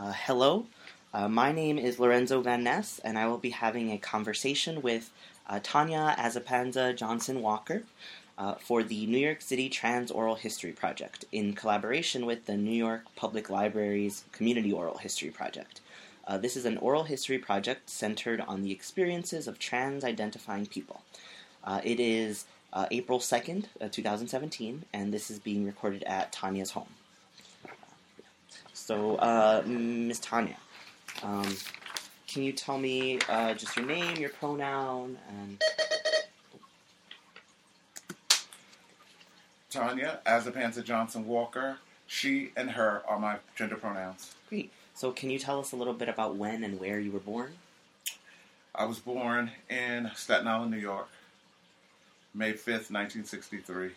Uh, hello, uh, my name is Lorenzo Van Ness, and I will be having a conversation with uh, Tanya Asapansa Johnson Walker uh, for the New York City Trans Oral History Project in collaboration with the New York Public Library's Community Oral History Project. Uh, this is an oral history project centered on the experiences of trans identifying people. Uh, it is April 2nd, uh, 2017, and this is being recorded at Tanya's home. So, uh, Miss Tanya, um, can you tell me uh, just your name, your pronoun, and Tanya as a Asapansa Johnson Walker. She and her are my gender pronouns. great. So, can you tell us a little bit about when and where you were born? I was born in Staten Island, New York, May 5th, 1963.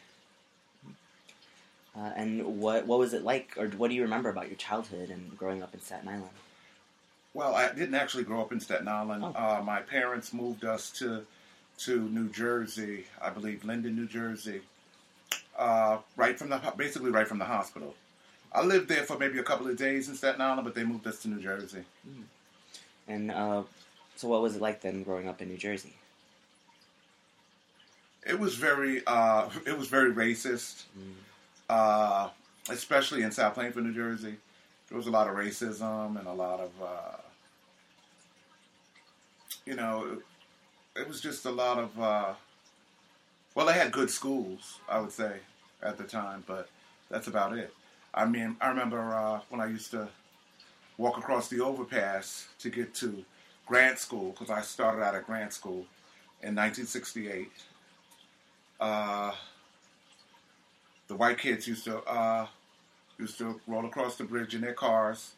Uh, and what what was it like, or what do you remember about your childhood and growing up in Staten Island? Well, I didn't actually grow up in Staten Island. Oh. Uh, my parents moved us to to New Jersey, I believe, Linden, New Jersey, uh, right from the basically right from the hospital. I lived there for maybe a couple of days in Staten Island, but they moved us to New Jersey. And uh, so, what was it like then, growing up in New Jersey? It was very uh, it was very racist, uh, especially in South Plainfield, New Jersey. There was a lot of racism and a lot of uh, you know it, was just a lot of uh, well they had good schools I would say at the time, but that's about it. I mean I remember uh, when I used to walk across the overpass to get to Grant School because I started out at Grant School in 1968 uh, the white kids used to uh, used to roll across the bridge in their cars.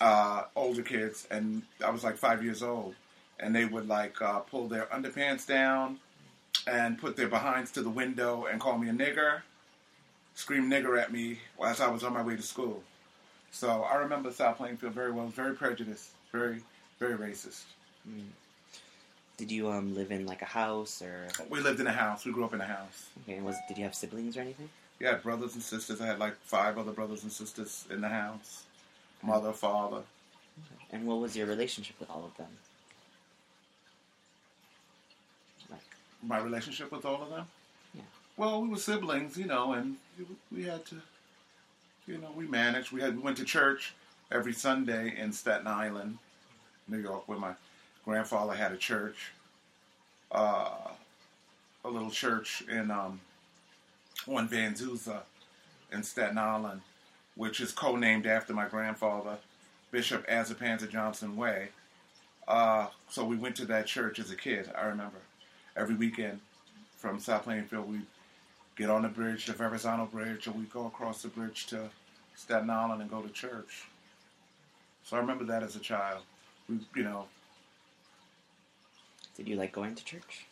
Uh, older kids, and I was like five years old, and they would like uh, pull their underpants down and put their behinds to the window and call me a nigger, scream nigger at me as I was on my way to school. So I remember South Plainfield very well. Very prejudiced, very very racist. Did you um, live in like a house, or We lived in a house. We grew up in a house. okay, was did you have siblings or anything? Yeah, brothers and sisters. I had like five other brothers and sisters in the house. Mother, father. Okay. And what was your relationship with all of them? Like, My relationship with all of them? Yeah. Well, we were siblings, you know, and we had to, you know, we managed. We had we went to church every Sunday in Staten Island, New York, where my grandfather had a church, uh, a little church in um, on Van Duzer in Staten Island, which is co-named after my grandfather, Bishop Asapansa Johnson Way. Uh, so we went to that church as a kid. I remember every weekend from South Plainfield, we get on the bridge, the Verrazano Bridge, and we go across the bridge to Staten Island and go to church. So I remember that as a child. We, you know, did you like going to church?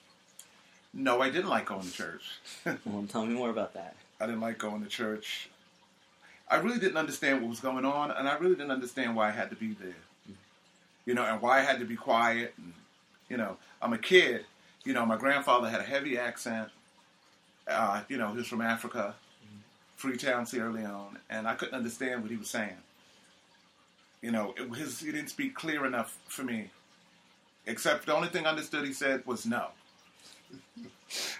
no, I didn't like going to church. Well, tell me more about that. I didn't like going to church. I really didn't understand what was going on, and I really didn't understand why I had to be there. You know, and why I had to be quiet. And, you know, I'm a kid. You know, my grandfather had a heavy accent. Uh, you know, he was from Africa, Freetown, Sierra Leone, and I couldn't understand what he was saying. You know, it, his, he didn't speak clear enough for me. Except the only thing I understood he said was no.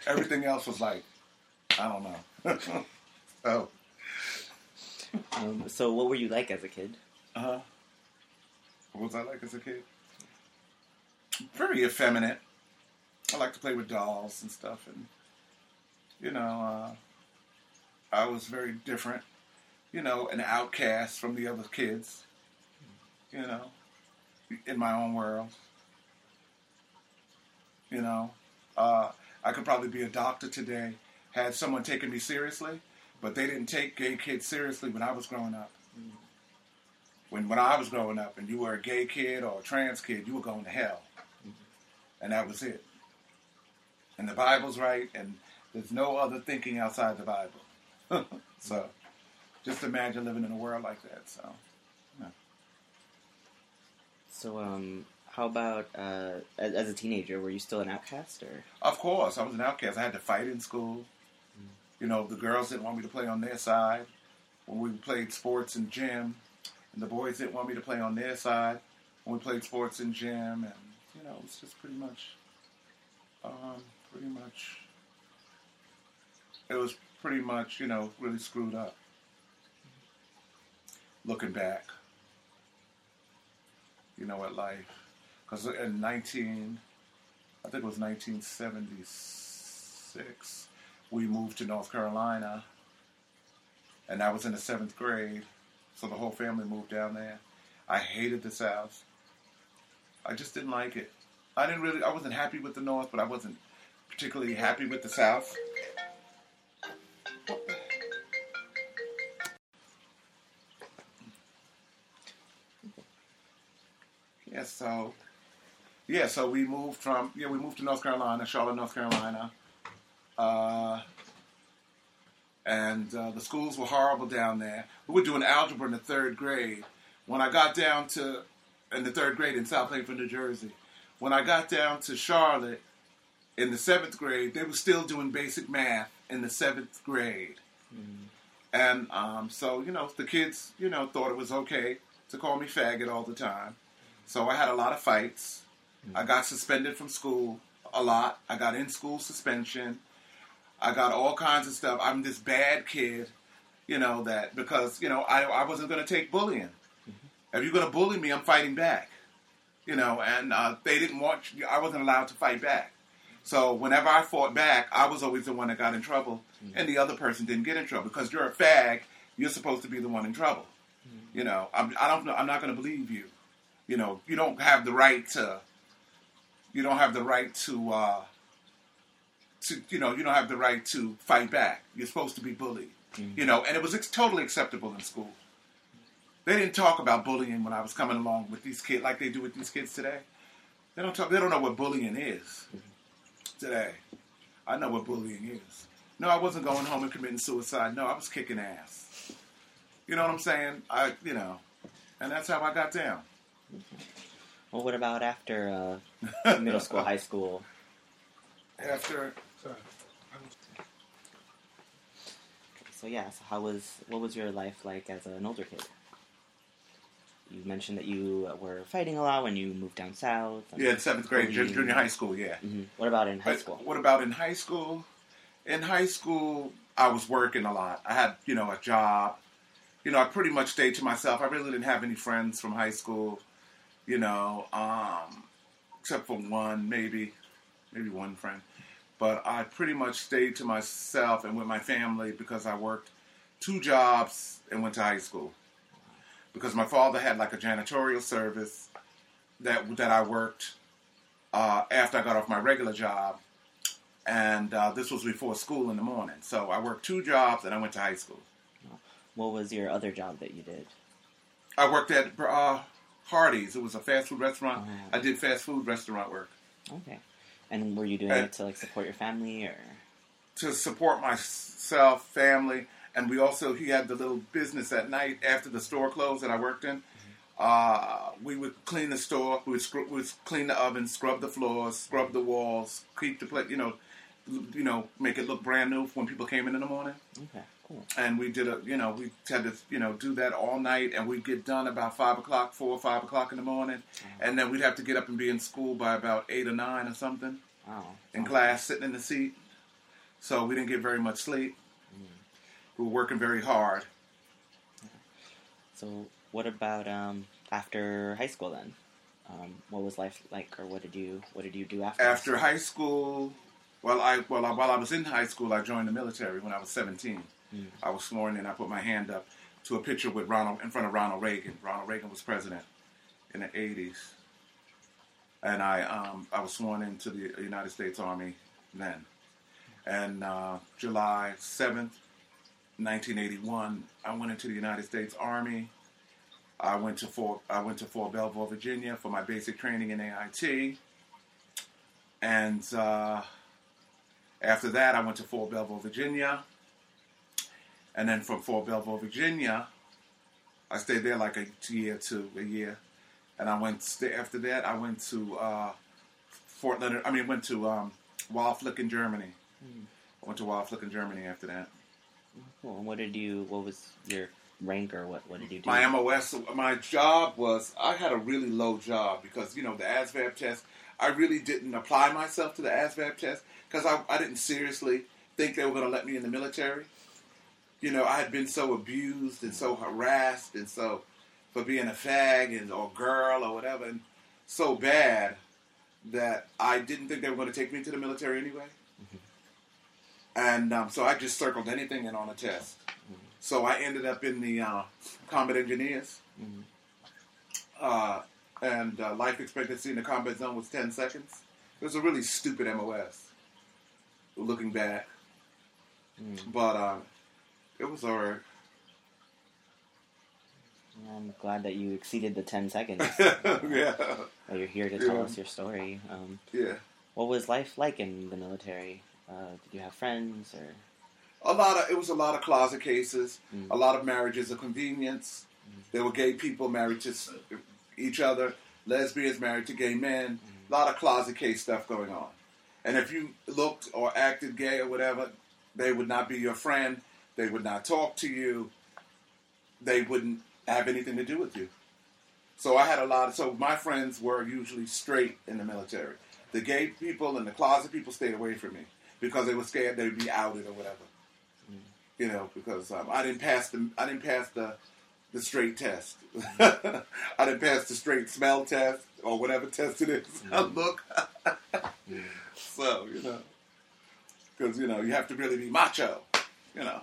Everything else was like, I don't know. oh, Um, so, what were you like as a kid? uh huh. What was I like as a kid? Very effeminate. I like to play with dolls and stuff, and you know, uh, I was very different. You know, an outcast from the other kids. You know, in my own world. You know, uh, I could probably be a doctor today had someone taken me seriously, but they didn't take gay kids seriously when I was growing up. When when I was growing up, and you were a gay kid or a trans kid, you were going to hell, and that was it. And the Bible's right, and there's no other thinking outside the Bible. so, just imagine living in a world like that. So, So, um, how about uh, as, as a teenager? Were you still an outcast, or Of course, I was an outcast. I had to fight in school. You know, the girls didn't want me to play on their side. When we played sports in gym, and the boys didn't want me to play on their side when we played sports in gym, and you know, it's just pretty much, um, pretty much, it was pretty much, you know, really screwed up. Looking back, you know, at life, because in 19, I think it was 1976, we moved to North Carolina, and I was in the seventh grade, so the whole family moved down there. I hated the South. I just didn't like it. I didn't really. I wasn't happy with the North, but I wasn't particularly happy with the South. Yeah, so yeah, so we moved from yeah we moved to North Carolina, Charlotte, North Carolina, uh, and uh, the schools were horrible down there. We were doing algebra in the third grade. When I got down to in the third grade in South Haven, New Jersey, when I got down to Charlotte in the seventh grade, they were still doing basic math in the seventh grade. Mm. And um, so, you know, the kids, you know, thought it was okay to call me faggot all the time. So I had a lot of fights. I got suspended from school a lot. I got in school suspension. I got all kinds of stuff. I'm this bad kid, you know, that because, you know, I, I wasn't going to take bullying. Mm-hmm. If you're going to bully me, I'm fighting back. You know, and uh, they didn't want, I wasn't allowed to fight back. So whenever I fought back, I was always the one that got in trouble, mm-hmm. and the other person didn't get in trouble because you're a fag. You're supposed to be the one in trouble. Mm-hmm. You know, I'm, I don't. know- I'm not going to believe you. You know, you don't have the right to. You don't have the right to. Uh, to you know, you don't have the right to fight back. You're supposed to be bullied. You know, and it was ex- totally acceptable in school. They didn't talk about bullying when I was coming along with these kids like they do with these kids today. They don't talk. They don't know what bullying is today. I know what bullying is. No, I wasn't going home and committing suicide. No, I was kicking ass. You know what I'm saying? I, you know, and that's how I got down. Well, what about after uh, middle school, high school? After Sorry. So yeah, so how was what was your life like as an older kid? You mentioned that you were fighting a lot when you moved down south. yeah, seventh grade, you- junior high school, yeah. Mhm. What about in high But school? What about in high school? In high school, I was working a lot. I had, you know, a job. You know, I pretty much stayed to myself. I really didn't have any friends from high school, you know, um, except for one, maybe, maybe one friend. But I pretty much stayed to myself and with my family because I worked two jobs and went to high school. Because my father had like a janitorial service that that I worked uh, after I got off my regular job, and uh, this was before school in the morning. So I worked two jobs and I went to high school. What was your other job that you did? I worked at uh, Hardee's. It was a fast food restaurant. Oh. I did fast food restaurant work Okay. And were you doing Uh, it to like support your family or? to support myself, family, and we also he had the little business at night after the store closed that I worked in. Uh, we would clean the store. We would, scrub, we would clean the oven, scrub the floors, scrub the walls, keep the plate. You know, you know, make it look brand new when people came in in the morning. Okay. And we did a you know we had to you know do that all night and we'd get done about five o'clock four or five o'clock in the morning. And then we'd have to get up and be in school by about eight or nine or something. Wow. in class sitting in the seat. So we didn't get very much sleep. We were working very hard. So what about um, after high school then? Um, what was life like, or what did you what did you do after? after high school well I well I, while I was in high school I joined the military when I was 17 Mm. I was sworn in. I put my hand up to a picture with Ronald in front of Ronald Reagan. Ronald Reagan was president in the 80s and I um, I was sworn into the United States Army then. And uh, July 7th 1981 I went into the United States Army. I went to Fort I went to Fort Belvoir Virginia for my basic training in AIT and uh, after that, I went to Fort Belvoir, Virginia. And then from Fort Belvoir, Virginia, I stayed there like a year to a year. And I went stay, after that. I went to uh, Fort Leonard. I mean, went to um, Wildflecken, Germany. Mm. I went to Wildflecken, Germany after that. Cool. And what did you? What was your rank, or what? What did you do? My MOS, my job was I had a really low job because you know the ASVAB test. I really didn't apply myself to the ASVAB test because I, I didn't seriously think they were going to let me in the military. You know, I had been so abused and so harassed and so for being a fag and or girl or whatever, and so bad that I didn't think they were going to take me to the military anyway. And um, so I just circled anything in on a test. So I ended up in the uh, combat engineers. Mhm. Uh, and uh, life expectancy in the combat zone was 10 seconds. It was a really stupid MOS, looking back. Mm. But um, it was alright. I'm glad that you exceeded the ten seconds. yeah. Well, you're here to tell Yeah. us your story. Um, Yeah. what was life like in the military? Uh, did you have friends or? A lot of it was a lot of closet cases, Mm. a lot of marriages of convenience. There were gay people married to each other, lesbians married to gay men. A lot of closet case stuff going on. And if you looked or acted gay or whatever, they would not be your friend. They would not talk to you. They wouldn't have anything to do with you. So I had a lot of. So my friends were usually straight in the military. The gay people and the closet people stayed away from me because they were scared they'd be outed or whatever. Mm-hmm. You know, because um, I didn't pass the I didn't pass the the straight test. Mm-hmm. I didn't pass the straight smell test or whatever test it is. Mm-hmm. Look, so you know, because you know you have to really be macho. You know.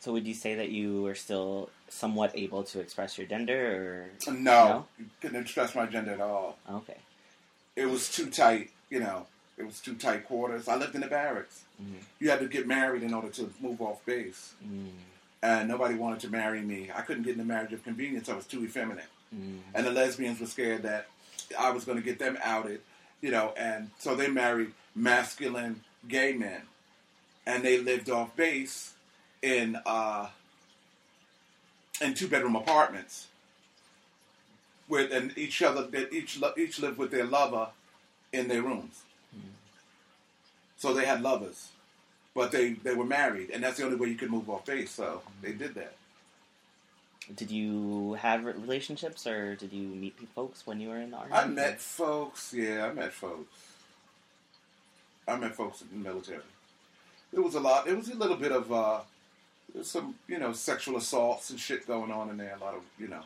So would you say that you were still somewhat able to express your gender, or No, you couldn't express my gender at all. okay? It was too tight, you know. It was too tight quarters. I lived in the barracks. Mhm. You had to get married in order to move off base, Mm. and nobody wanted to marry me. I couldn't get in the marriage of convenience. I was too effeminate, Mm. and the lesbians were scared that I was going to get them outed, you know. And so they married masculine gay men, and they lived off base in uh, in two bedroom apartments with and each other each each lived with their lover in their rooms. So they had lovers, but they they were married, and that's the only way you could move off base. So they did that. Did you have relationships, or did you meet folks when you were in the army? I met folks. Yeah, I met folks. I met folks in the military. It was a lot. It was a little bit of uh, some you know sexual assaults and shit going on in there. A lot of you know.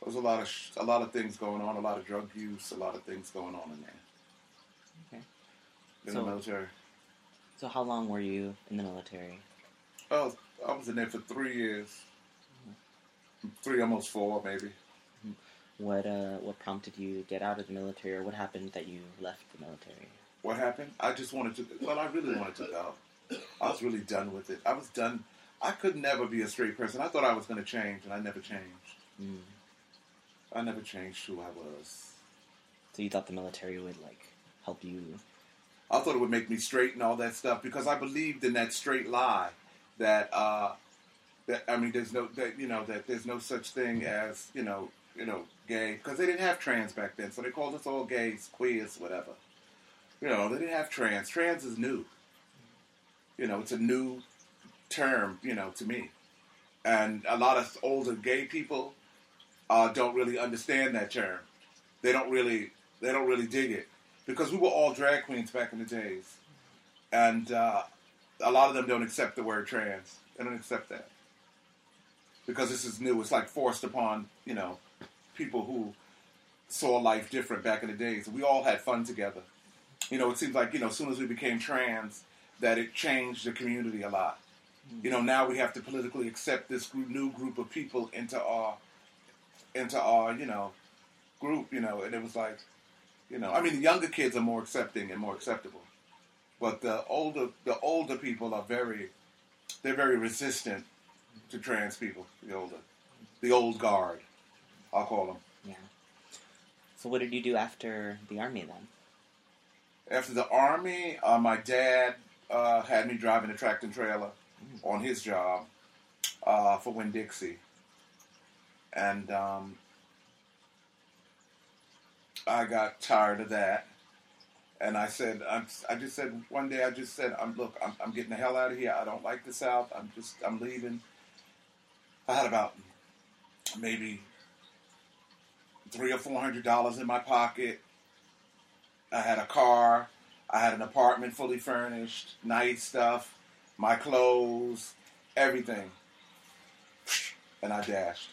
There was a lot of sh- a lot of things going on. A lot of drug use. A lot of things going on in there. Okay. In So- the military. So how long were you in the military? Oh, I was in there for three years. Three, almost four, maybe. What uh, what prompted you to get out of the military, or what happened that you left the military? What happened? I just wanted to. Well, I really wanted to go. I was really done with it. I was done. I could never be a straight person. I thought I was going to change, and I never changed. Mm. I never changed who I was. So you thought the military would like help you? I thought it would make me straight and all that stuff because I believed in that straight lie that uh, that I mean, there's no that you know that there's no such thing as you know you know gay because they didn't have trans back then, so they called us all gays, queers, whatever. You know, they didn't have trans. Trans is new. You know, it's a new term. You know, to me, and a lot of older gay people uh, don't really understand that term. They don't really they don't really dig it because we were all drag queens back in the days, and uh, a lot of them don't accept the word trans. They don't accept that because this is new. It's like forced upon you know people who saw life different back in the days. We all had fun together. You know, it seems like you know as soon as we became trans, that it changed the community a lot. Mm-hmm. You know, now we have to politically accept this group, new group of people into our into our you know group. You know, and it was like you know, I mean, the younger kids are more accepting and more acceptable, but the older the older people are very they're very resistant to trans people. The older, the old guard, I'll call them. Yeah. So what did you do after the army then? After the army, uh, my dad uh, had me driving a tractor trailer on his job uh, for Winn Dixie, and um, I got tired of that. And I said, I'm, I just said one day, I just said, I'm look, I'm, I'm getting the hell out of here. I don't like the South. I'm just, I'm leaving. I had about maybe three or four hundred dollars in my pocket. I had a car. I had an apartment fully furnished, nice stuff, my clothes, everything. And I dashed.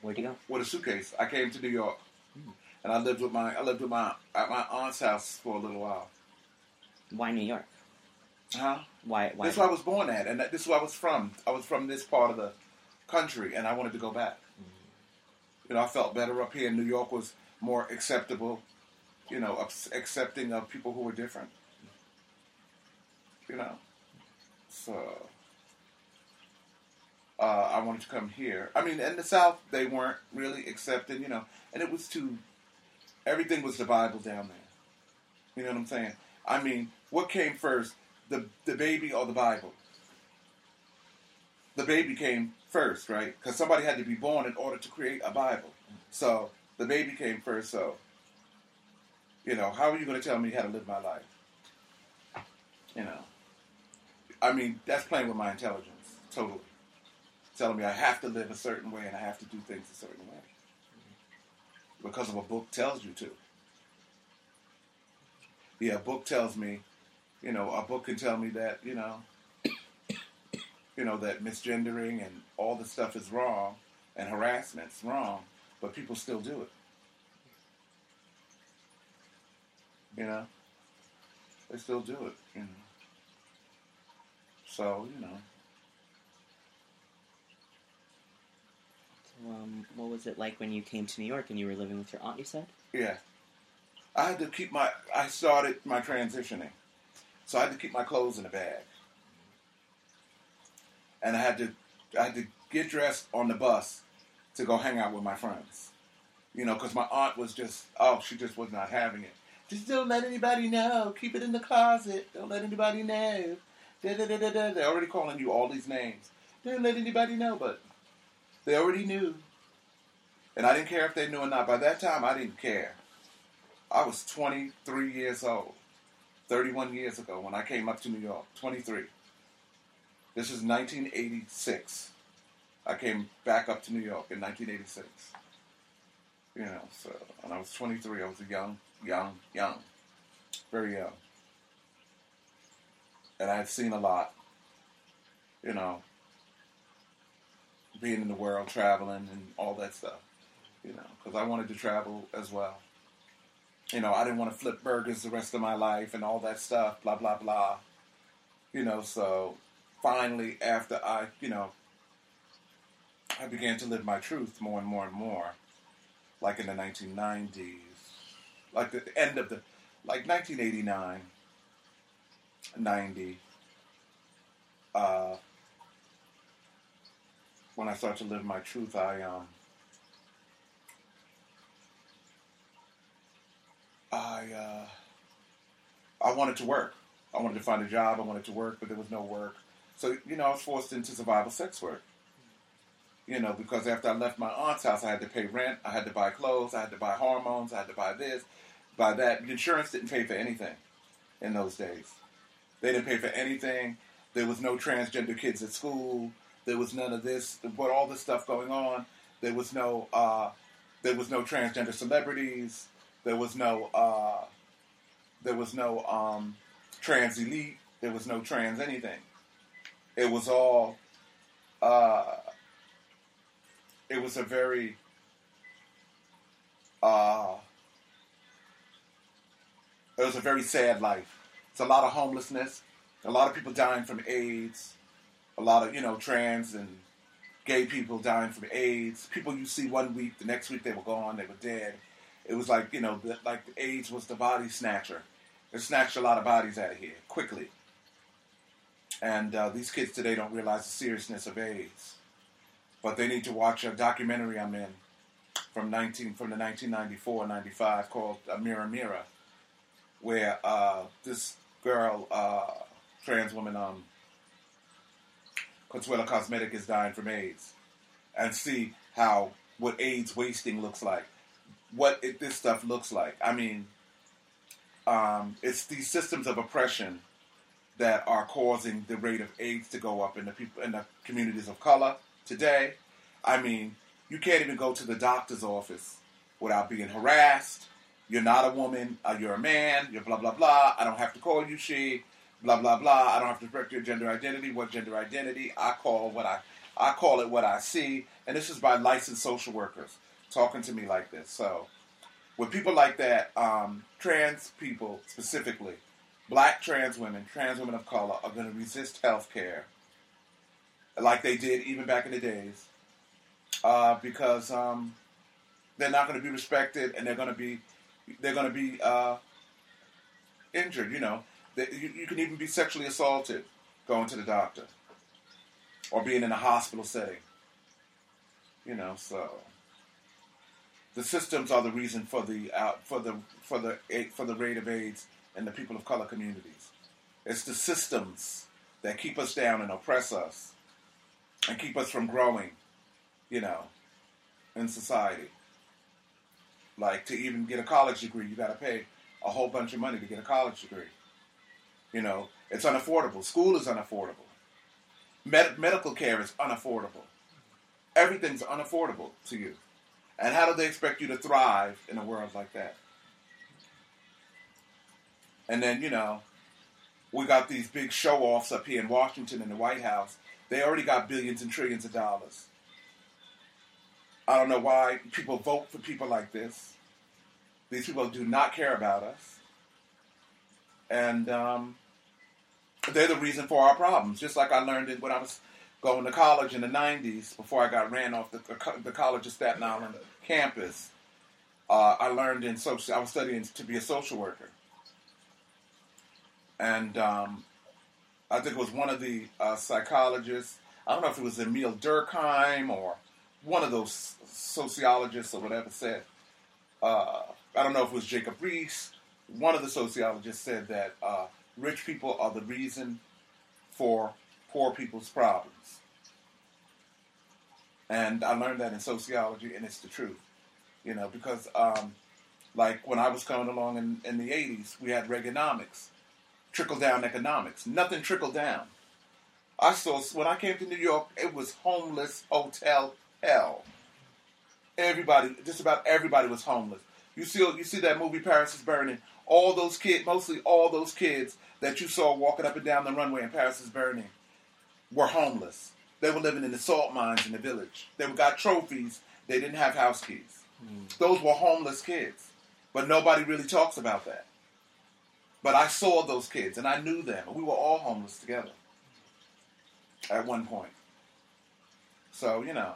Where'd you go? With a suitcase. I came to New York. Hmm. And I lived with my I lived with my at my aunt's house for a little while. Why New York? Huh? Why? Why? This is where I was born at, and that- this is where I was from. I was from this part of the country, and I wanted to go back. Mm-hmm. You know, I felt better up here. New York was more acceptable. You know, accepting of people who were different. You know, so uh, I wanted to come here. I mean, in the South, they weren't really accepting. You know, and it was too. Everything was the Bible down there. You know what I'm saying? I mean, what came first, the the baby or the Bible? The baby came first, right? Because somebody had to be born in order to create a Bible. So the baby came first. So, you know, how are you going to tell me how to live my life? You know, I mean, that's playing with my intelligence, totally. Telling me I have to live a certain way and I have to do things a certain way because of a book tells you to. Yeah, a book tells me, you know, a book can tell me that, you know, you know, that misgendering and all the stuff is wrong and harassment's wrong, but people still do it. You know? They still do it, you know. So, you know. So, um, what was it like when you came to New York and you were living with your aunt? You said. Yeah. I had to keep my I started my transitioning. So I had to keep my clothes in a bag. And I had to I had to get dressed on the bus to go hang out with my friends. You know, because my aunt was just oh, she just was not having it. Just don't let anybody know. Keep it in the closet. Don't let anybody know. Da, da, da, da, da. They're already calling you all these names. Don't let anybody know, but they already knew. And I didn't care if they knew or not. By that time, I didn't care. I was 23 years old, 31 years ago when I came up to New York. 23. This is 1986. I came back up to New York in 1986. You know, so, and I was 23. I was a young, young, young, very young. And I had seen a lot, you know, being in the world, traveling, and all that stuff, you know, because I wanted to travel as well you know, I didn't want to flip burgers the rest of my life and all that stuff, blah, blah, blah. You know, so finally, after I, you know, I began to live my truth more and more and more, like in the 1990s, like the end of the, like 1989, 90, uh, when I started to live my truth, I, um, I uh, I wanted to work. I wanted to find a job. I wanted to work, but there was no work. So you know, I was forced into survival sex work. You know, because after I left my aunt's house, I had to pay rent. I had to buy clothes. I had to buy hormones. I had to buy this, buy that. Insurance didn't pay for anything in those days. They didn't pay for anything. There was no transgender kids at school. There was none of this. But all this stuff going on. There was no. Uh, there was no transgender celebrities. There was no uh, there was no um, trans elite. There was no trans anything. It was all. Uh, it was a very. Uh, it was a very sad life. It's a lot of homelessness, a lot of people dying from AIDS, a lot of you know trans and gay people dying from AIDS. People you see one week, the next week they were gone, they were dead it was like you know, the, like the AIDS was the body snatcher. It snatched a lot of bodies out of here quickly. And uh, these kids today don't realize the seriousness of AIDS, but they need to watch a documentary I'm in from 19 from the 1994-95 called uh, Mirror Mirror, where uh, this girl, uh, trans woman, um, Consuela Cosmetic is dying from AIDS, and see how what AIDS wasting looks like. What it, this stuff looks like. I mean, um, it's these systems of oppression that are causing the rate of AIDS to go up in the people in the communities of color today. I mean, you can't even go to the doctor's office without being harassed. You're not a woman. Uh, you're a man. You're blah blah blah. I don't have to call you she. Blah blah blah. I don't have to correct your gender identity. What gender identity? I call what I I call it what I see. And this is by licensed social workers talking to me like this. So with people like that, um, trans people specifically, black trans women, trans women of color, are going to resist health care like they did even back in the days uh, because um, they're not going to be respected and they're going to be they're going to be uh, injured. You know, they, you, you, can even be sexually assaulted going to the doctor or being in a hospital setting. You know, so the systems are the reason for the uh, for the for the for the rate of AIDS in the people of color communities. It's the systems that keep us down and oppress us and keep us from growing, you know, in society. Like to even get a college degree, you got to pay a whole bunch of money to get a college degree. You know, it's unaffordable. School is unaffordable. Med- medical care is unaffordable. Everything's unaffordable to you. And how do they expect you to thrive in a world like that? And then, you know, we got these big show offs up here in Washington in the White House. They already got billions and trillions of dollars. I don't know why people vote for people like this. These people do not care about us. And um, they're the reason for our problems. Just like I learned it when I was going to college in the 90s, before I got ran off the, the College of Staten Island campus. Uh, I learned in social, I was studying to be a social worker and um, I think it was one of the uh, psychologists. I don't know if it was Emile Durkheim or one of those sociologists or whatever said. Uh, I don't know if it was Jacob Riis. One of the sociologists said that uh, rich people are the reason for poor people's problems. And I learned that in sociology, and it's the truth. You know, because um, like when I was coming along in, in the 80s, we had Reaganomics trickle down economics. Nothing trickled down. I saw when I came to New York, it was homeless hotel hell. Everybody, just about everybody was homeless. You see, you see that movie Paris is Burning. All those kids, mostly all those kids that you saw walking up and down the runway in Paris is Burning, were homeless. They were living in the salt mines in the village. They got trophies. They didn't have house keys. Mm. Those were homeless kids, but nobody really talks about that. But I saw those kids and I knew them. We were all homeless together at one point. So, you know,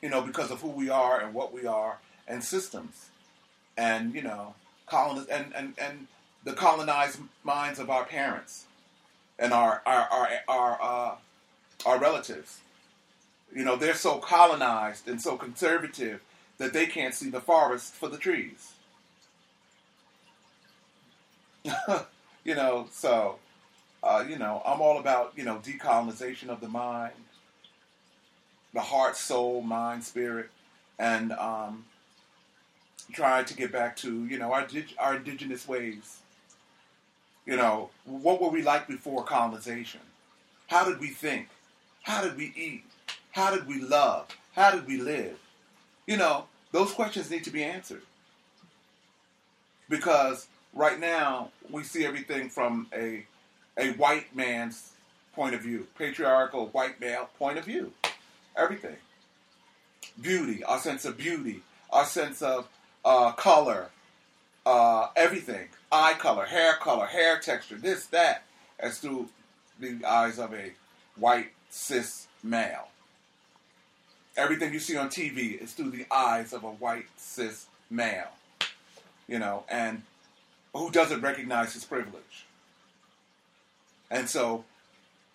you know, because of who we are and what we are and systems and, you know, coloniz- and, and, and the colonized minds of our parents and our, our, our, our, uh, our relatives. You know, they're so colonized and so conservative that they can't see the forest for the trees. you know, so uh, you know, I'm all about you know decolonization of the mind, the heart, soul, mind, spirit, and um, trying to get back to you know our our indigenous ways. You know, what were we like before colonization? How did we think? How did we eat? How did we love? How did we live? You know, those questions need to be answered because right now we see everything from a a white man's point of view, patriarchal white male point of view. Everything. Beauty, our sense of beauty, our sense of uh, color, uh, everything. Eye color, hair color, hair texture, this, that, as through the eyes of a white cis male. Everything you see on TV is through the eyes of a white cis male. You know, and who doesn't recognize his privilege. And so,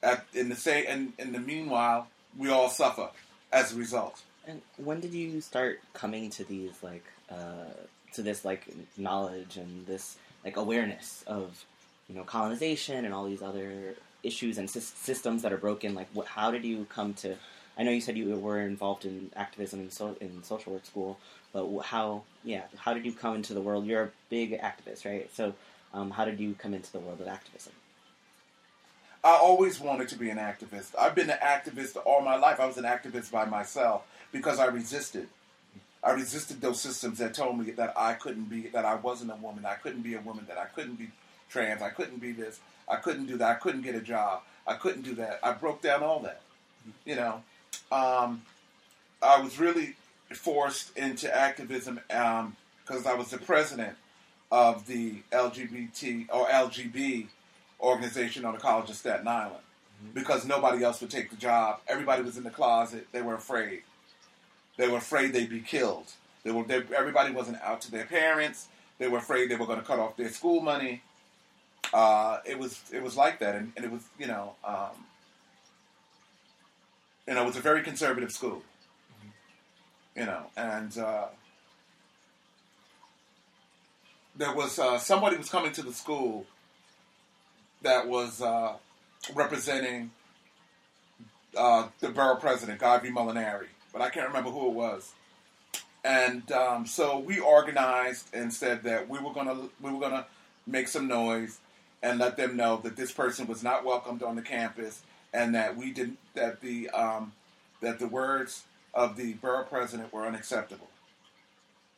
at, in the say, in, in the meanwhile, we all suffer as a result. And when did you start coming to these like uh, to this like knowledge and this like awareness of you know colonization and all these other issues and sy- systems that are broken? Like, what, how did you come to? I know you said you were involved in activism in, so, in social work school, but how, yeah, how did you come into the world? You're a big activist, right? So, Um, how did you come into the world of activism? I always wanted to be an activist. I've been an activist all my life. I was an activist by myself because I resisted. I resisted those systems that told me that I couldn't be, that I wasn't a woman, I couldn't be a woman, that I couldn't be trans, I couldn't be this, I couldn't do that, I couldn't get a job, I couldn't do that. I broke down all that. You know, um, I was really forced into activism because um, I was the president of the LGBT or LGB organization on the College of Staten Island mm-hmm. because nobody else would take the job. Everybody was in the closet. They were afraid. They were afraid they'd be killed. They were. They, everybody wasn't out to their parents. They were afraid they were going to cut off their school money. Uh, it was. It was like that, and, and it was. You know. Um, you know, it was a very conservative school. You know, and uh, there was uh, somebody was coming to the school that was uh, representing uh, the borough president, Garvey Molinari, but I can't remember who it was. And um, so we organized and said that we were gonna we were gonna make some noise and let them know that this person was not welcomed on the campus and that we didn't that the um, that the words of the borough president were unacceptable.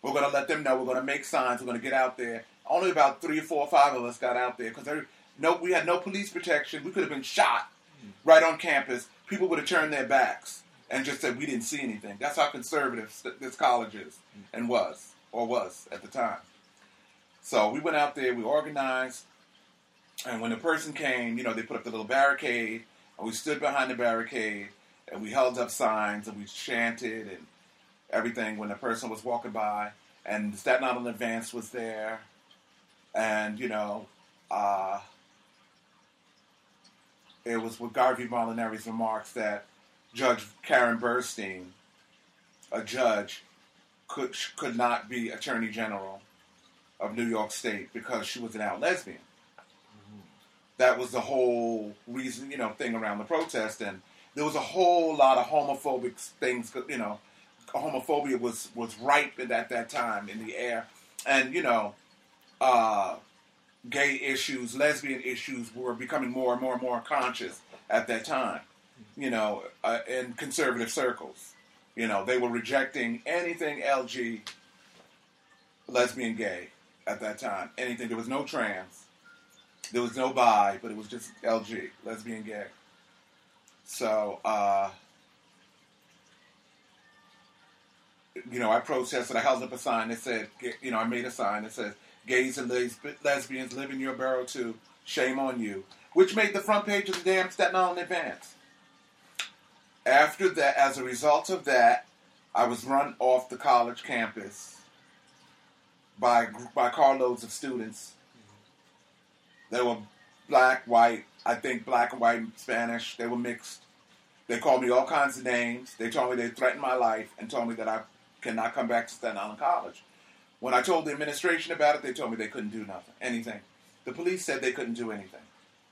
We're going to let them know. We're going to make signs. We're going to get out there. Only about three four five of us got out there because no, we had no police protection. We could have been shot right on campus. People would have turned their backs and just said we didn't see anything. That's how conservative this college is and was or was at the time. So we went out there. We organized, and when the person came, you know, they put up the little barricade, and we stood behind the barricade, and we held up signs, and we chanted and everything when the person was walking by. And Staten Island Advance was there, and you know, uh, it was with Garvey Molinari's remarks that Judge Karen Burstein, a judge, could could not be Attorney General of New York State because she was an out lesbian. Mm-hmm. That was the whole reason, you know, thing around the protest, and there was a whole lot of homophobic things. You know, homophobia was was ripe at that time in the air, and you know, uh, gay issues, lesbian issues were becoming more and more and more conscious at that time, you know, uh, in conservative circles. You know, they were rejecting anything LG, lesbian, gay at that time. Anything. There was no trans. There was no bi, but it was just LG, lesbian, gay. So, uh, you know, I protested. I held up a sign that said, you know, I made a sign that says, gays and les- lesbians live in your borough too. Shame on you. Which made the front page of the damn Staten Island Advance. After that, as a result of that, I was run off the college campus by by carloads of students. They were black, white, I think black and white, and Spanish. They were mixed. They called me all kinds of names. They told me they threatened my life and told me that I cannot come back to Staten Island College. When I told the administration about it, they told me they couldn't do nothing, anything. The police said they couldn't do anything.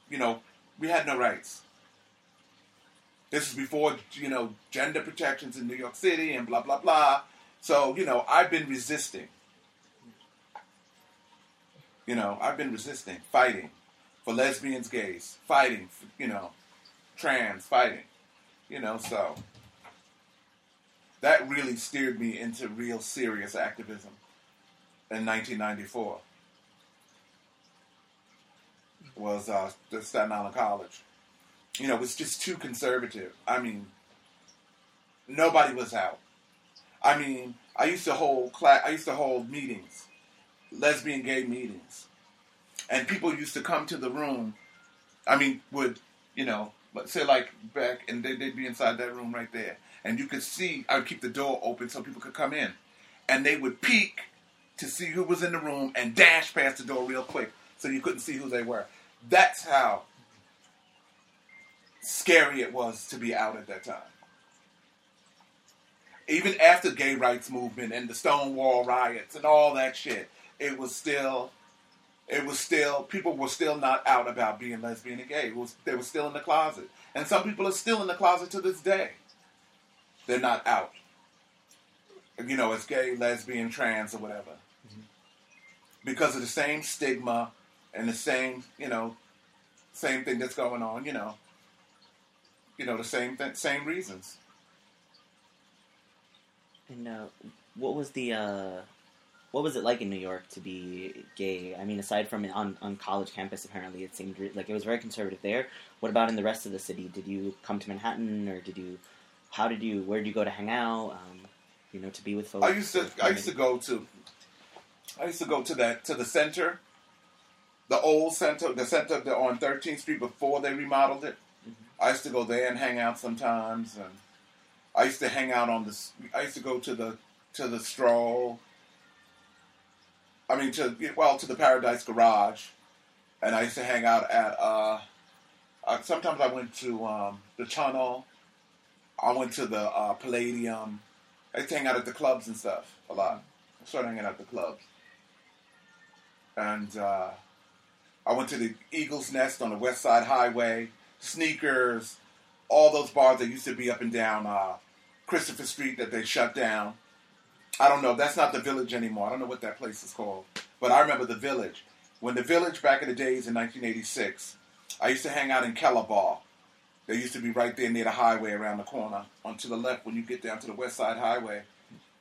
You know, we had no rights. This is before, you know, gender protections in New York City and blah, blah, blah. So, you know, I've been resisting. You know, I've been resisting, fighting for lesbians, gays, fighting, you know, trans, fighting. You know, so that really steered me into real serious activism in 1994 was uh, the Staten Island College. You know, it was just too conservative. I mean, nobody was out. I mean, I used to hold class. I used to hold meetings, lesbian gay meetings, and people used to come to the room. I mean, would you know, say like back, and they, they'd be inside that room right there, and you could see. I would keep the door open so people could come in, and they would peek to see who was in the room and dash past the door real quick so you couldn't see who they were. That's how scary it was to be out at that time. Even after gay rights movement and the Stonewall riots and all that shit, it was still it was still people were still not out about being lesbian and gay. Was, they were still in the closet. And some people are still in the closet to this day. They're not out. You know, as gay, lesbian, trans, or whatever because of the same stigma and the same, you know, same thing that's going on, you know, you know, the same th- same reasons. And uh, what was the uh, what was it like in New York to be gay? I mean, aside from on on college campus, apparently it seemed like it was very conservative there. What about in the rest of the city? Did you come to Manhattan, or did you? How did you? Where did you go to hang out? Um, you know, to be with folks. I used to I used to go to I used to go to that to the center, the old center, the center on 13th Street before they remodeled it. I used to go there and hang out sometimes, and I used to hang out on this. I used to go to the to the stroll. I mean, to well, to the Paradise Garage, and I used to hang out at. Uh, uh, sometimes I went to um, the Tunnel. I went to the uh, Palladium. I used to hang out at the clubs and stuff a lot. I started hanging out at the clubs, and uh, I went to the Eagles Nest on the West Side Highway sneakers, all those bars that used to be up and down uh, Christopher Street that they shut down. I don't know. That's not the Village anymore. I don't know what that place is called. But I remember the Village. When the Village back in the days in 1986, I used to hang out in Keller Bar. They used to be right there near the highway around the corner. On to the left when you get down to the West Side Highway,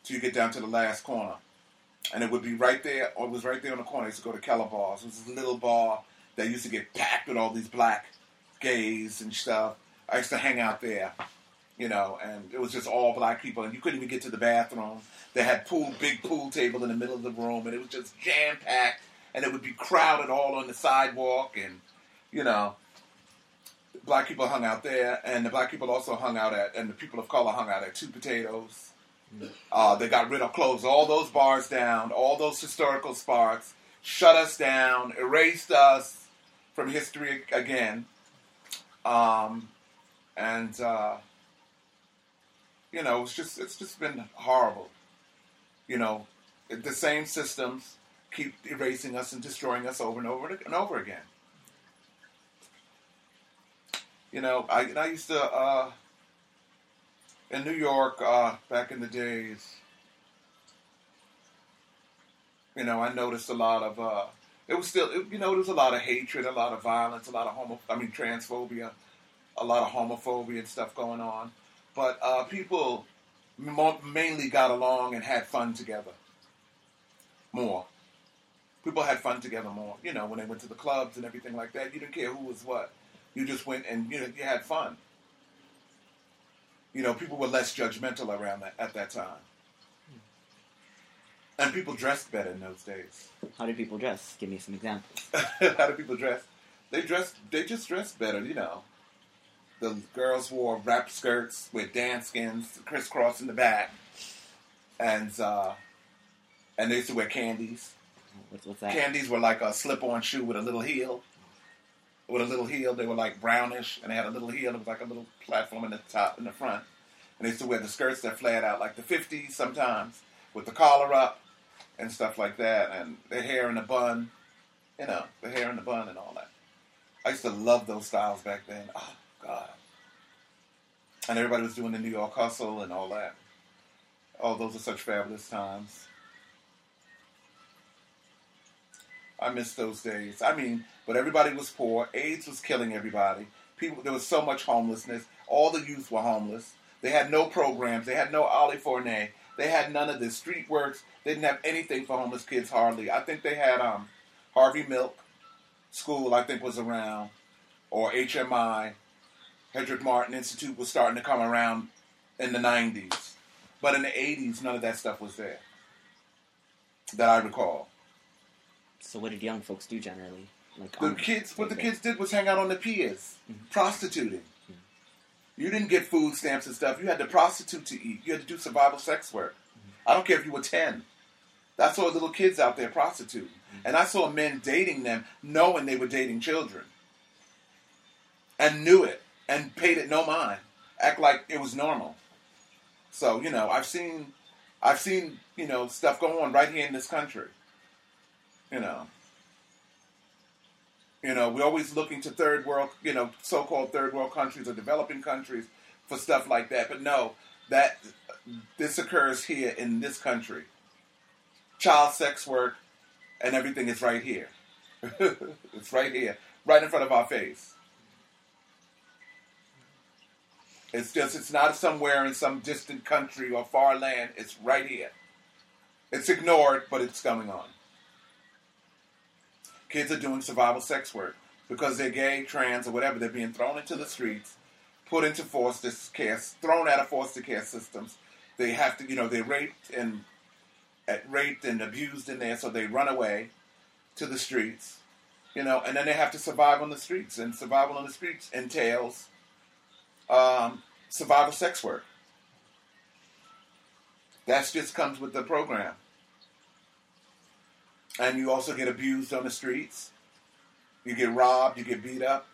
till you get down to the last corner. And it would be right there, or it was right there on the corner. I used to go to Keller. It was this little bar that used to get packed with all these black gays and stuff. I used to hang out there, you know, and it was just all black people, and you couldn't even get to the bathroom. They had pool, big pool table in the middle of the room, and it was just jam packed, and it would be crowded all on the sidewalk, and you know, black people hung out there, and the black people also hung out at, and the people of color hung out at Two Potatoes. Uh, they got rid of, closed all those bars down, all those historical spots, shut us down, erased us from history again. Um, and uh, you know, it's just it's just been horrible. You know, the same systems keep erasing us and destroying us over and over and over again. You know, I, I used to uh, in New York uh, back in the days. You know, I noticed a lot of. Uh, it was still, it, you know, there was a lot of hatred, a lot of violence, a lot of homo. I mean, transphobia, a lot of homophobia and stuff going on. But uh, people mainly got along and had fun together. More. People had fun together more. You know, when they went to the clubs and everything like that, you didn't care who was what. You just went and you know you had fun. You know, people were less judgmental around that at that time. And people dressed better in those days. How did people dress? Give me some examples. How do people dress? They dress. They just dressed better, you know. The girls wore wrap skirts with dance skins crisscross in the back, and uh, and they used to wear candies. What's, what's that? Candies were like a slip-on shoe with a little heel. With a little heel, they were like brownish, and they had a little heel. It was like a little platform in the top, in the front. And they used to wear the skirts that flared out like the '50s sometimes, with the collar up and stuff like that, and their hair in a bun, you know, the hair in the bun and all that. I used to love those styles back then. Oh God! And everybody was doing the New York hustle and all that. Oh, those are such fabulous times. I miss those days. I mean, but everybody was poor. AIDS was killing everybody. People, there was so much homelessness. All the youth were homeless. They had no programs. They had no Ali Forney. They had none of this. Street Works. They didn't have anything for homeless kids hardly. I think they had um, Harvey Milk School. I think was around, or HMI. Hetrick-Martin Institute was starting to come around in the 90s. But in the 80s, none of that stuff was there that I recall. So what did young folks do generally? Like The kids, what the kids did was hang out on the piers, mm-hmm. prostituting. Mm-hmm. You didn't get food stamps and stuff. You had to prostitute to eat. You had to do survival sex work. Mm-hmm. I don't care if you were 10. I saw little kids out there prostituting. And I saw men dating them knowing they were dating children. And knew it. And paid it no mind. Act like it was normal. So, you know, I've seen I've seen, you know, stuff go on right here in this country. You know. You know, we're always looking to third world, you know, so-called third world countries or developing countries for stuff like that. But no, that this occurs here in this country. Child sex work and everything is right here. it's right here, right in front of our face. It's just, it's not somewhere in some distant country or far land. It's right here. It's ignored, but it's coming on. Kids are doing survival sex work because they're gay, trans, or whatever. They're being thrown into the streets, put into foster care, thrown out of foster care systems. They have to, you know, they're raped and at raped and abused in there, so they run away to the streets, you know, and then they have to survive on the streets. And survival on the streets entails um, survival sex work. That just comes with the program. And you also get abused on the streets. You get robbed, you get beat up,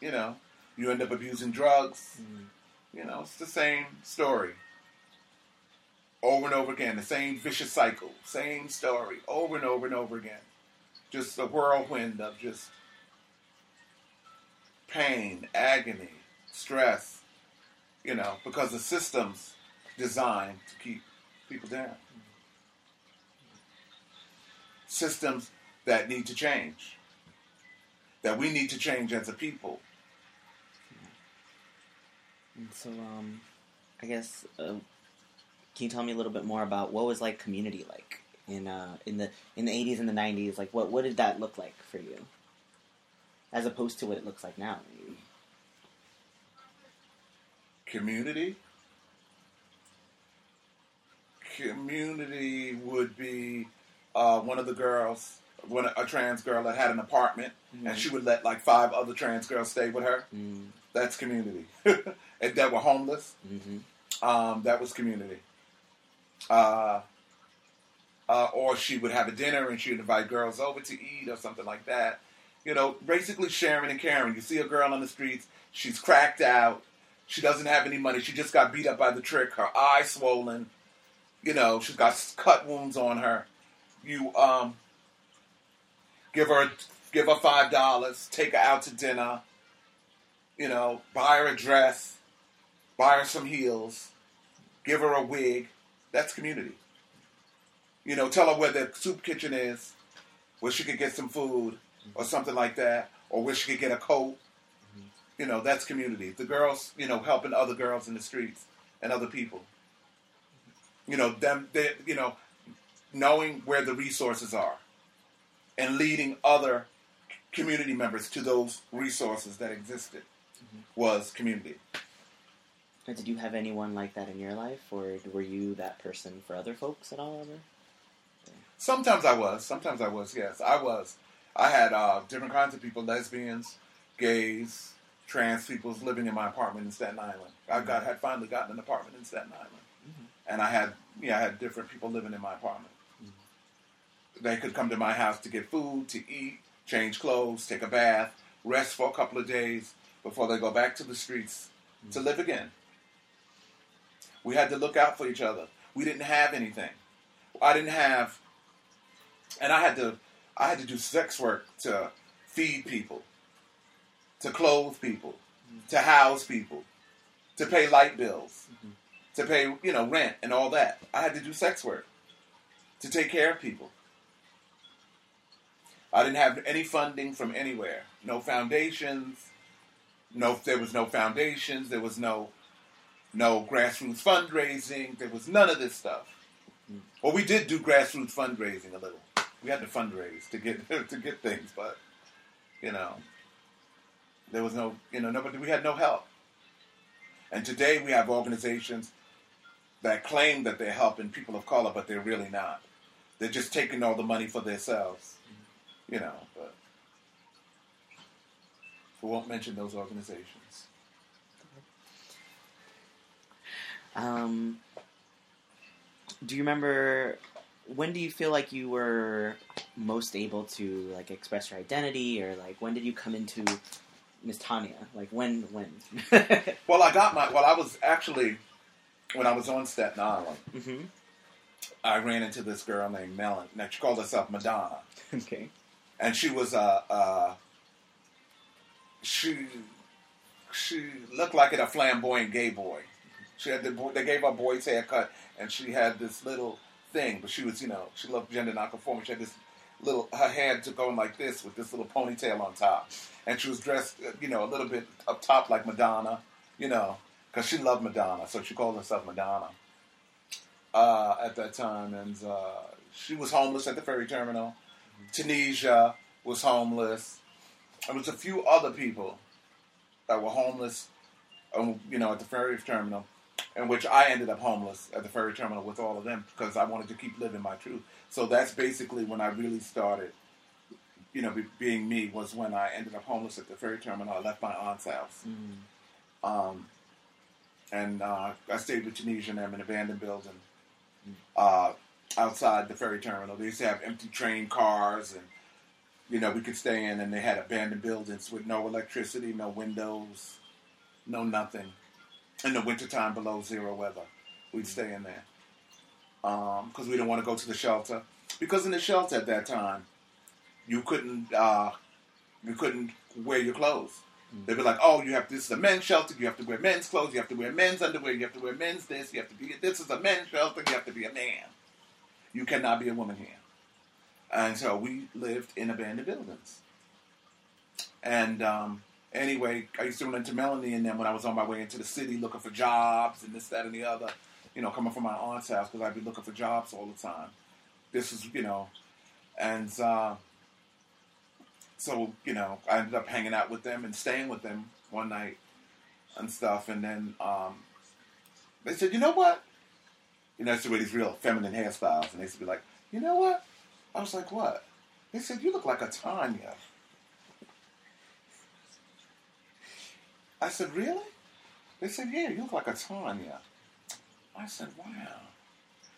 you know, you end up abusing drugs. Mm. You know, it's the same story. Over and over again, the same vicious cycle, same story, over and over and over again. Just a whirlwind of just pain, agony, stress, you know, because the system's designed to keep people down. Systems that need to change, that we need to change as a people. And so, um, I guess, uh, can you tell me a little bit more about what was like community like in uh, in the in the eighties and the nineties? Like, what what did that look like for you, as opposed to what it looks like now? Maybe? Community. Community would be uh, one of the girls, one a trans girl that had an apartment, mm-hmm. and she would let like five other trans girls stay with her. Mm-hmm. That's community, and that were homeless. Mm-hmm. Um, that was community. Uh, uh, or she would have a dinner and she would invite girls over to eat or something like that. You know, basically sharing and caring. You see a girl on the streets, she's cracked out, she doesn't have any money. She just got beat up by the trick. Her eye swollen. You know, she's got cut wounds on her. You um, give her give her five dollars, take her out to dinner. You know, buy her a dress, buy her some heels, give her a wig. That's community. You know, tell her where the soup kitchen is, where she could get some food or something like that, or where she could get a coat you know, that's community. The girls, you know, helping other girls in the streets and other people. You know, them, they, you know, knowing where the resources are and leading other community members to those resources that existed mm-hmm. was community. Did you have anyone like that in your life, or were you that person for other folks at all? Ever? Sometimes I was. Sometimes I was. Yes, I was. I had uh, different kinds of people: lesbians, gays, trans people's living in my apartment in Staten Island. I got had finally gotten an apartment in Staten Island, mm-hmm. and I had yeah I had different people living in my apartment. Mm-hmm. They could come to my house to get food, to eat, change clothes, take a bath, rest for a couple of days before they go back to the streets mm-hmm. to live again. We had to look out for each other. We didn't have anything. I didn't have, and I had to I had to do sex work to feed people to clothe people, mm-hmm. to house people, to pay light bills, mm-hmm. to pay, you know, rent and all that. I had to do sex work to take care of people. I didn't have any funding from anywhere. No foundations. No, there was no foundations. There was no, no grassroots fundraising. There was none of this stuff. Mm-hmm. Well, we did do grassroots fundraising a little. We had to fundraise to get to get things, but you know, there was no, you know, nobody. We had no help. And today we have organizations that claim that they're helping people of color, but they're really not. They're just taking all the money for themselves, you know. But we won't mention those organizations. Um, do you remember when do you feel like you were most able to like express your identity, or like when did you come into Miss Tanya? Like when? When? well, I got my. Well, I was actually when I was on Staten Island. Mm-hmm. I ran into this girl named Melon. Now she called herself Madonna. Okay. And she was a. Uh, uh, she she looked like a flamboyant gay boy. She had the they gave her boy's haircut, and she had this little thing. But she was, you know, she loved gender nonconforming. She had this little her hair to going like this with this little ponytail on top, and she was dressed, uh, you know, a little bit up top like Madonna, you know, because she loved Madonna, so she called herself Madonna uh, at that time, and uh, she was homeless at the ferry terminal. Tunisia was homeless. There was a few other people that were homeless, um, you know, at the ferry terminal, in which I ended up homeless at the ferry terminal with all of them because I wanted to keep living my truth. So that's basically when I really started, you know, be, being me was when I ended up homeless at the ferry terminal. I left my aunt's house. Mm. Um, and uh, I stayed with Tunisia and them in an abandoned building uh, outside the ferry terminal. They used to have empty train cars, and you know we could stay in, and they had abandoned buildings with no electricity, no windows, no nothing. In the wintertime, below zero weather, we'd stay in there because we didn't want to go to the shelter. Because in the shelter at that time, you couldn't uh, you couldn't wear your clothes. They'd be like, "Oh, you have this is a men's shelter. You have to wear men's clothes. You have to wear men's underwear. You have to wear men's this. You have to be this is a men's shelter. You have to be a man. You cannot be a woman here." And so we lived in abandoned buildings. And um, anyway, I used to run into Melanie and them when I was on my way into the city looking for jobs and this, that, and the other. You know, coming from my aunt's house because I'd be looking for jobs all the time. This is, you know, and. Uh, so you know, I ended up hanging out with them and staying with them one night and stuff. And then um, they said, "You know what?" You know, it's with these real feminine hairstyles, and they used to be like, "You know what?" I was like, "What?" They said, "You look like a Tanya." I said, "Really?" They said, "Yeah, you look like a Tanya." I said, "Wow."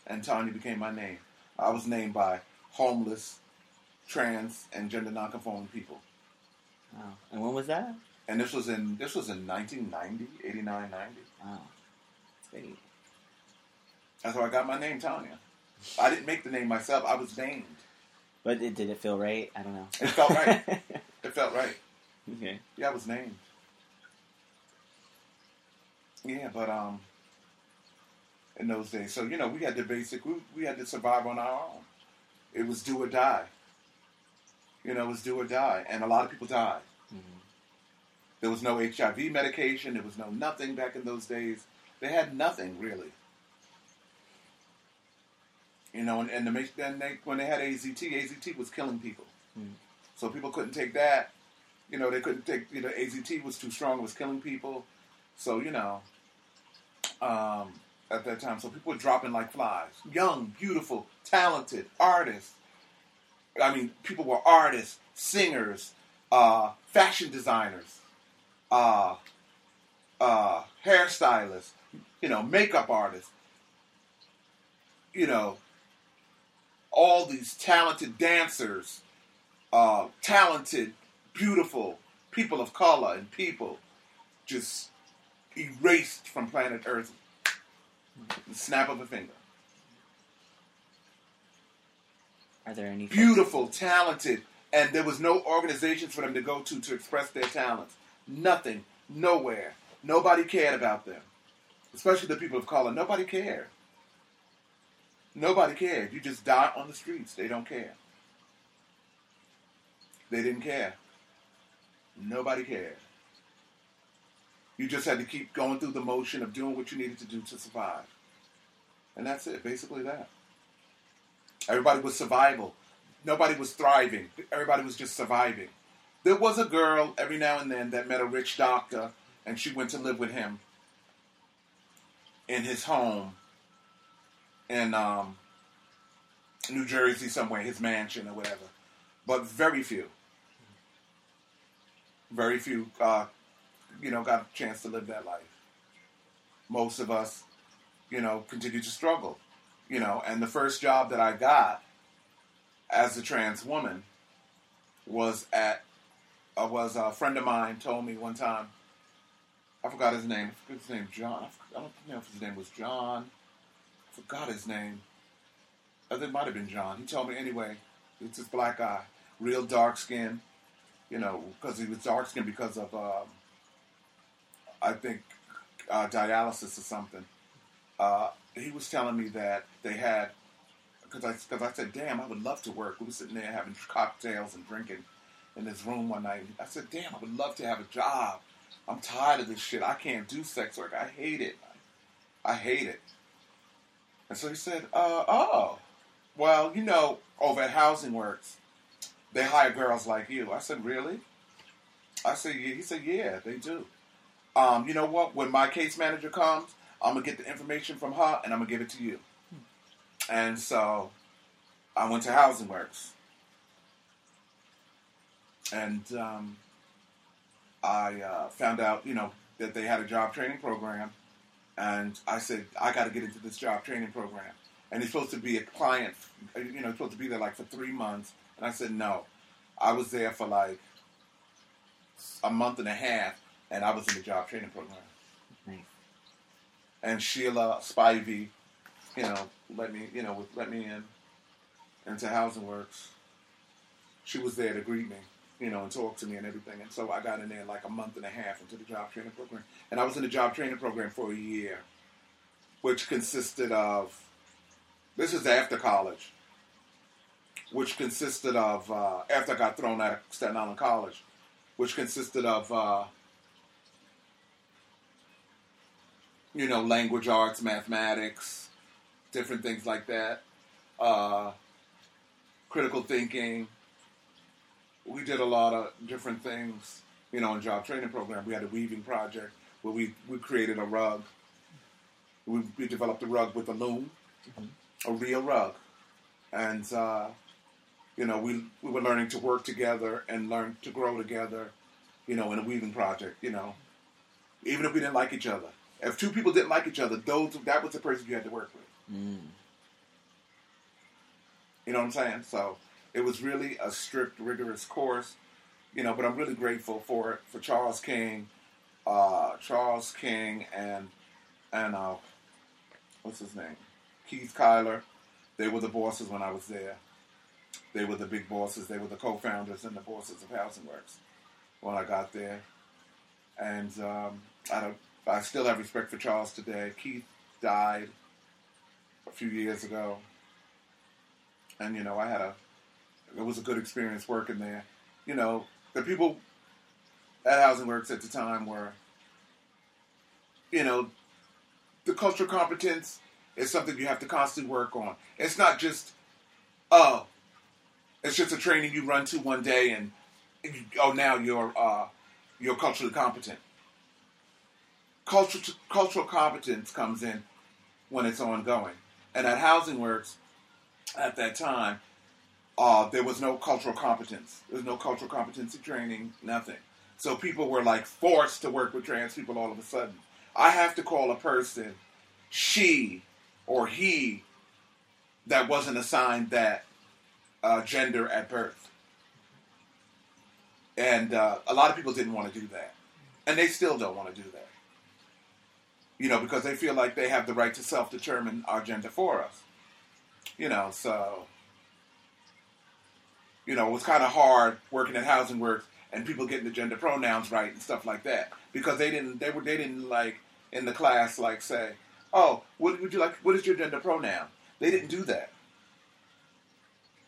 And Tanya became my name. I was named by homeless trans and gender nonconforming people. Wow. And when was that? And this was in this was in 1990, 89, 90. Wow. That's how I got my name, Tanya. I didn't make the name myself. I was named. But it, did it feel right? I don't know. It felt right. It felt right. okay. Yeah, I was named. Yeah, but um, in those days, so you know, we had to basic, we, we had to survive on our own. It was do or die. You know, it was do or die, and a lot of people died. Mhm. There was no HIV medication. There was no nothing back in those days. They had nothing really. You know, and, and the, ma- then they, when they had AZT, AZT was killing people. Mm. So people couldn't take that. You know, they couldn't take. You know, AZT was too strong. It was killing people. So you know, um, at that time, so people were dropping like flies. Young, beautiful, talented artists. I mean, people were artists, singers, uh, fashion designers, uh, uh, hairstylists, you know, makeup artists, you know, all these talented dancers, uh, talented, beautiful people of color and people just erased from planet Earth. The snap of a finger. Are there any beautiful, talented, and there was no organizations for them to go to to express their talents. Nothing, nowhere. Nobody cared about them, especially the people of color. Nobody cared. Nobody cared. You just die on the streets. They don't care. They didn't care. Nobody cared. You just had to keep going through the motion of doing what you needed to do to survive. And that's it, basically that. Everybody was survival. Nobody was thriving. Everybody was just surviving. There was a girl every now and then that met a rich doctor and she went to live with him in his home in um, New Jersey somewhere, his mansion or whatever. But very few. Very few, uh, you know, got a chance to live that life. Most of us, you know, continue to struggle you know, and the first job that I got as a trans woman was at uh, was a friend of mine told me one time. I forgot his name. Forgot his name John. I, don't know if his name was John. I forgot his name. I think it might have been John. He told me anyway. It's this black guy, real dark skin. You know, because he was dark skinned because of um, I think uh, dialysis or something. Uh, he was telling me that they had because I because I said, damn, I would love to work. We were sitting there having cocktails and drinking in this room one night. I said, damn, I would love to have a job. I'm tired of this shit. I can't do sex work. I hate it. I hate it. And so he said, uh, oh, well, you know, over at Housing Works, they hire girls like you. I said, really? I said, yeah. He said, yeah, they do. Um, you know what? When my case manager comes, I'm gonna get the information from her and I'm gonna give it to you. And so I went to Housing Works, and um, I uh, found out, you know, that they had a job training program, and I said I got to get into this job training program. And it's supposed to be a client, you know, it's supposed to be there like for three months. And I said no. I was there for like a month and a half, and I was in the job training program. Nice. And Sheila Spivey, you know, let me, you know, let me in into Housing Works. She was there to greet me, you know, and talk to me and everything. And so I got in there like a month and a half into the job training program. And I was in the job training program for a year, which consisted of, this is after college, which consisted of, uh, after I got thrown out of Staten Island College, which consisted of, uh, you know, language arts, mathematics, different things like that, uh, critical thinking. We did a lot of different things, you know, in job training program. We had a weaving project where we, we created a rug. We, we developed a rug with a loom, a real rug. And, uh, you know, we, we were learning to work together and learn to grow together, you know, in a weaving project, you know, even if we didn't like each other. If two people didn't like each other, those that was the person you had to work with. Mm. You know what I'm saying? So it was really a strict, rigorous course. You know, but I'm really grateful for it for Charles King, uh, Charles King, and and uh, what's his name, Keith Cylar. They were the bosses when I was there. They were the big bosses. They were the co-founders and the bosses of Housing Works when I got there. And um, I don't. I still have respect for Charles today. Keith died a few years ago, and you know I had a. It was a good experience working there. You know, the people at Housing Works at the time were. You know, the cultural competence is something you have to constantly work on. It's not just, oh, it's just a training you run to one day and oh now you're uh, you're culturally competent. Cultural cultural competence comes in when it's ongoing, and at Housing Works, at that time, uh, there was no cultural competence. There was no cultural competency training, nothing. So people were like forced to work with trans people all of a sudden. I have to call a person she or he that wasn't assigned that uh, gender at birth. And uh, a lot of people didn't want to do that. And they still don't want to do that. You know, because they feel like they have the right to self determine our gender for us. You know, so, you know, it was kind of hard working at Housing Works and people getting the gender pronouns right and stuff like that because they didn't, they were, they didn't like in the class, like say, oh, what would you like, what is your gender pronoun? They didn't do that.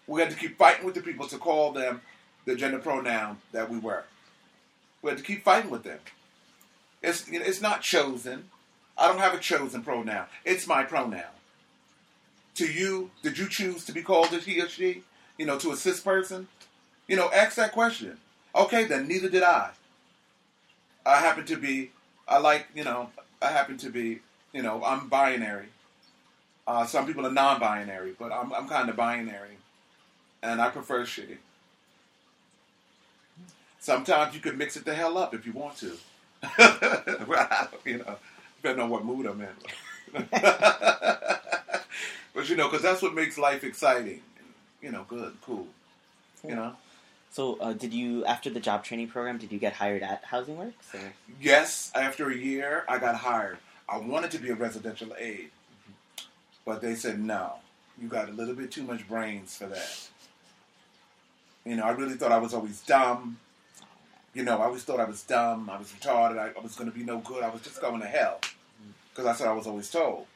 We had to keep fighting with the people to call them the gender pronoun that we were. We had to keep fighting with them. It's you know, it's not chosen. I don't have a chosen pronoun. It's my pronoun. To you, did you choose to be called a he or she? You know, to a cis person? You know, ask that question. Okay, then neither did I. I happen to be. I like you know. I happen to be. You know, I'm binary. Uh, some people are non-binary, but I'm I'm kind of binary, and I prefer she. Sometimes you can mix it the hell up if you want to. you know, depending on what mood I'm in. but you know, because that's what makes life exciting. You know, good, cool. You know. So, uh, did you after the job training program? Did you get hired at Housing Works? Or? Yes, after a year, I got hired. I wanted to be a residential aide, but they said no. You got a little bit too much brains for that. You know, I really thought I was always dumb. You know, I always thought I was dumb. I was retarded. I, I was going to be no good. I was just going to hell because that's what I was always told.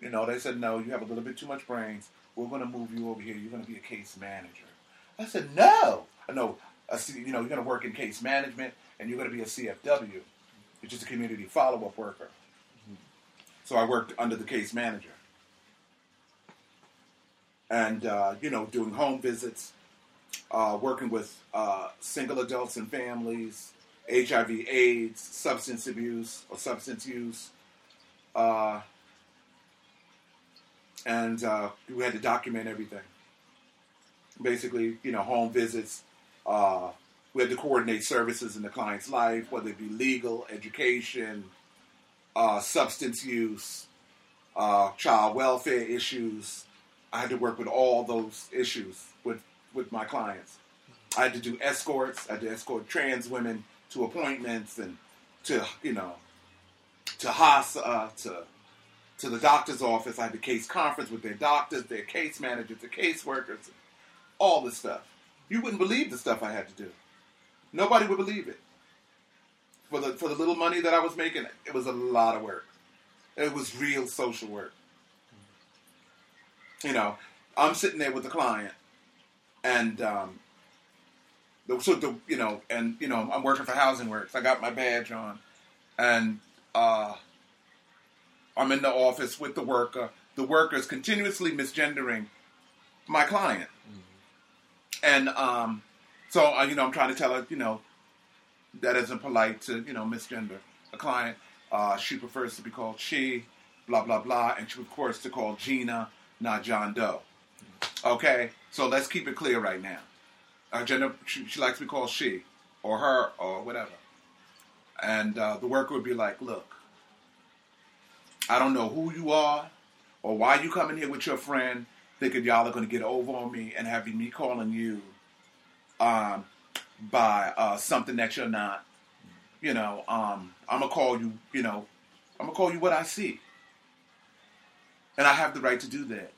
You know, they said, no, you have a little bit too much brains. We're going to move you over here. You're going to be a case manager. I said, no. I know, you know, you're going to work in case management and you're going to be a CFW, which is a community follow-up worker. Mm-hmm. So I worked under the case manager. And, uh, you know, doing home visits, uh, working with uh, single adults and families, HIV, AIDS, substance abuse or substance use. Uh, and uh, we had to document everything. Basically, you know, home visits. Uh, we had to coordinate services in the client's life, whether it be legal, education, uh, substance use, child welfare issues. I had to work with all those issues with, my clients. I had to do escorts. I had to escort trans women to appointments and to you know to HASA uh, to to the doctor's office. I had the case conference with their doctors, their case managers, the caseworkers, all this stuff. You wouldn't believe the stuff I had to do. Nobody would believe it. For the for the little money that I was making, it was a lot of work. It was real social work. You know, I'm sitting there with the client, and um, so the you know, and you know, I'm working for Housing Works. I got my badge on, and uh, I'm in the office with the worker. The worker is continuously misgendering my client, mm-hmm. and um, so uh, you know, I'm trying to tell her, you know, that isn't polite to you know misgender a client. Uh, she prefers to be called she, blah blah blah, and she of course to call Gina, not John Doe. Mm-hmm. Okay, so let's keep it clear right now her gender, she, she, likes to be called she or her or whatever. And uh, the worker would be like, look, I don't know who you are or why you coming here with your friend thinking y'all are going to get over on me and having me calling you um, by uh, something that you're not. You know, um, I'm going to call you, you know, I'm going to call you what I see. And I have the right to do that.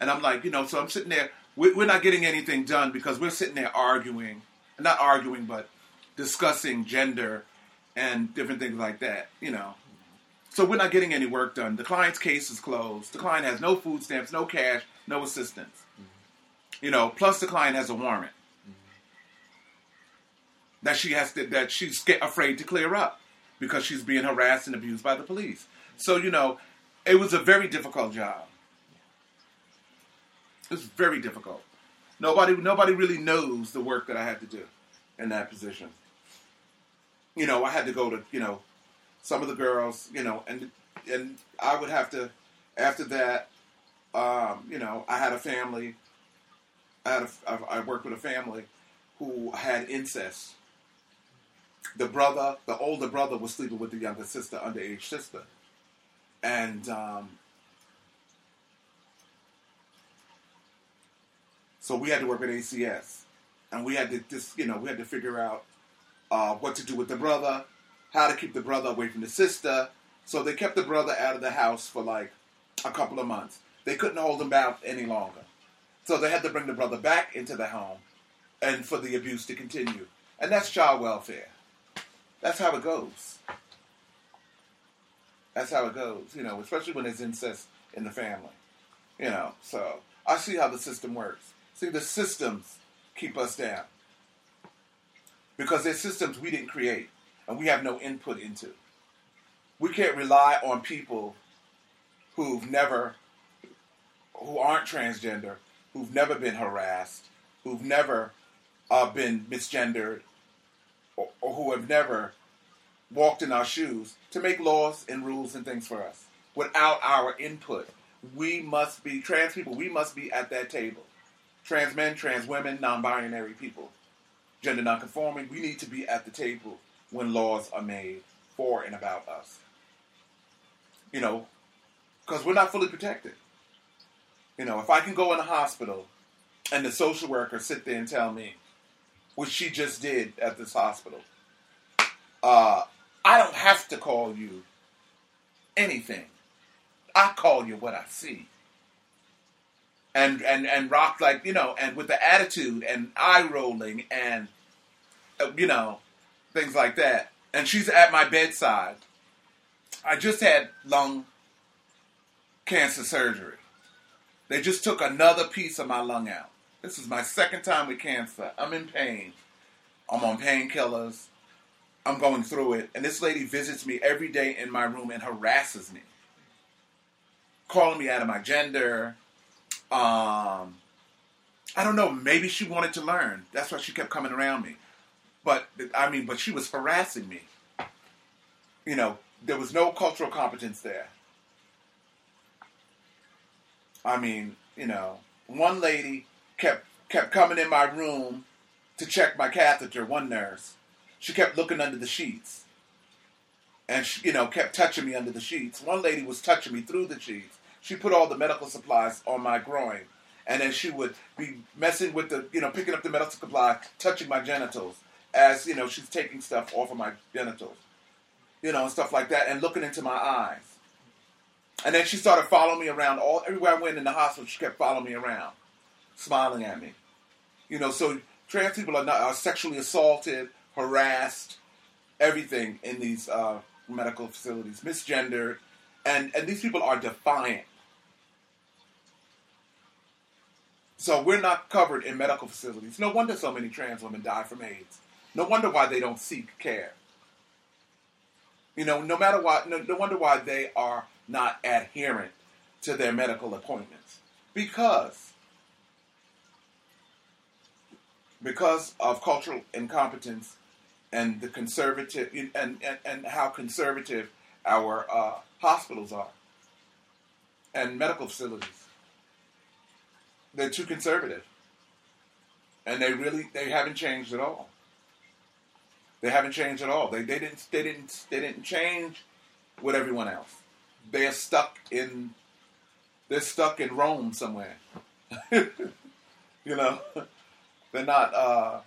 And I'm like, you know, so I'm sitting there we're not getting anything done because we're sitting there arguing, not arguing, but discussing gender and different things like that, you know. So we're not getting any work done. The client's case is closed. The client has no food stamps, no cash, no assistance. Mm-hmm. You know, plus the client has a warrant mm-hmm. that she has to, that she's afraid to clear up because she's being harassed and abused by the police. So, you know, it was a very difficult job. It's very difficult. Nobody nobody really knows the work that I had to do in that position. You know, I had to go to you know some of the girls, you know, and and I would have to after that, um, you know, I had a family. I had a, I worked with a family who had incest. The brother, the older brother, was sleeping with the younger sister, underage sister, and um, So we had to work with ACS, and we had to just you know we had to figure out uh, what to do with the brother, how to keep the brother away from the sister. So they kept the brother out of the house for like a couple of months. They couldn't hold him back any longer, so they had to bring the brother back into the home, and for the abuse to continue. And that's child welfare. That's how it goes. That's how it goes, you know, especially when there's incest in the family. You know, so I see how the system works. See, the systems keep us down because they're systems we didn't create and we have no input into. We can't rely on people who've never, who aren't transgender, who've never been harassed, who've never uh, been misgendered, or, or who have never walked in our shoes to make laws and rules and things for us. Without our input, we must be, trans people, we must be at that table trans men, trans women, non binary people, gender non-conforming. We need to be at the table when laws are made for and about us. You know, because we're not fully protected. You know, if I can go in a hospital and the social worker sit there and tell me, which she just did at this hospital, uh, I don't have to call you anything. I call you what I see and and and rock like you know, and with the attitude and eye rolling and uh, you know things like that. And she's at my bedside. I just had lung cancer surgery. They just took another piece of my lung out. This is my second time with cancer. I'm in pain. I'm on painkillers. I'm going through it. And this lady visits me every day in my room and harasses me, calling me out of my gender. Um, I don't know. Maybe she wanted to learn. That's why she kept coming around me. But I mean, but she was harassing me. You know, there was no cultural competence there. I mean, you know, one lady kept kept coming in my room to check my catheter. One nurse, she kept looking under the sheets, and she, you know, kept touching me under the sheets. One lady was touching me through the sheets. She put all the medical supplies on my groin, and then she would be messing with the, you know, picking up the medical supply, touching my genitals as you know she's taking stuff off of my genitals, you know, and stuff like that, and looking into my eyes. And then she started following me around all everywhere I went in the hospital. She kept following me around, smiling at me. You know, so trans people are not are sexually assaulted, harassed, everything in these uh, medical facilities, misgendered, and and these people are defiant. So we're not covered in medical facilities. No wonder so many trans women die from AIDS. No wonder why they don't seek care. You know, no matter what, no, no wonder why they are not adherent to their medical appointments. Because because of cultural incompetence and the conservative and, and, and how conservative our uh, hospitals are and medical facilities. They're too conservative. And they really they haven't changed at all. They haven't changed at all. They, they didn't they didn't they didn't change with everyone else. They're stuck in they're stuck in Rome somewhere. you know, they're not uh,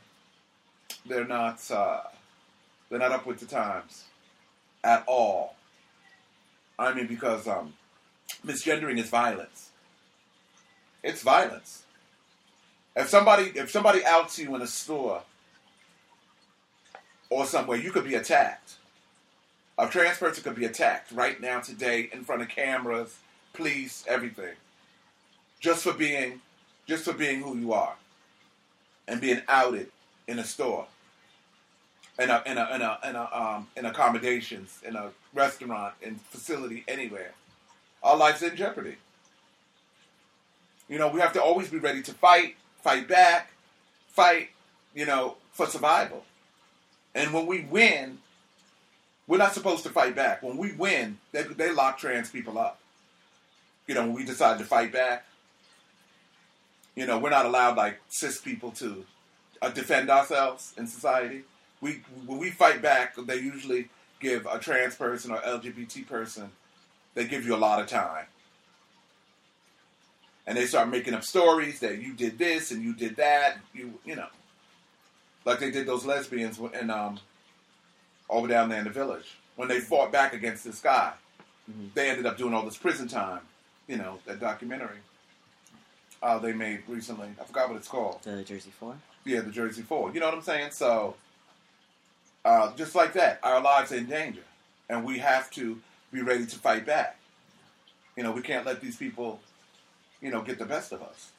they're not uh, they're not up with the times at all. I mean, because um, misgendering is violence. It's violence. If somebody if somebody outs you in a store or somewhere, you could be attacked. A trans person could be attacked right now today in front of cameras, police, everything, just for being, just for being who you are, and being outed in a store, in a in a in a in, a, um, in accommodations, in a restaurant, in facility, anywhere. Our life's in jeopardy. You know, we have to always be ready to fight, fight back, fight. You know, for survival. And when we win, we're not supposed to fight back. When we win, they, they lock trans people up. You know, when we decide to fight back, you know, we're not allowed like cis people to uh, defend ourselves in society. We when we fight back, they usually give a trans person or LGBT person, they give you a lot of time. And they start making up stories that you did this and you did that. You you know, like they did those lesbians in um, over down there in the village when they fought back against this guy. Mm-hmm. They ended up doing all this prison time. You know that documentary uh, they made recently. I forgot what it's called. The Jersey Four. Yeah, the Jersey Four. You know what I'm saying? So, uh, just like that, our lives are in danger, and we have to be ready to fight back. You know, we can't let these people, you know, get the best of us.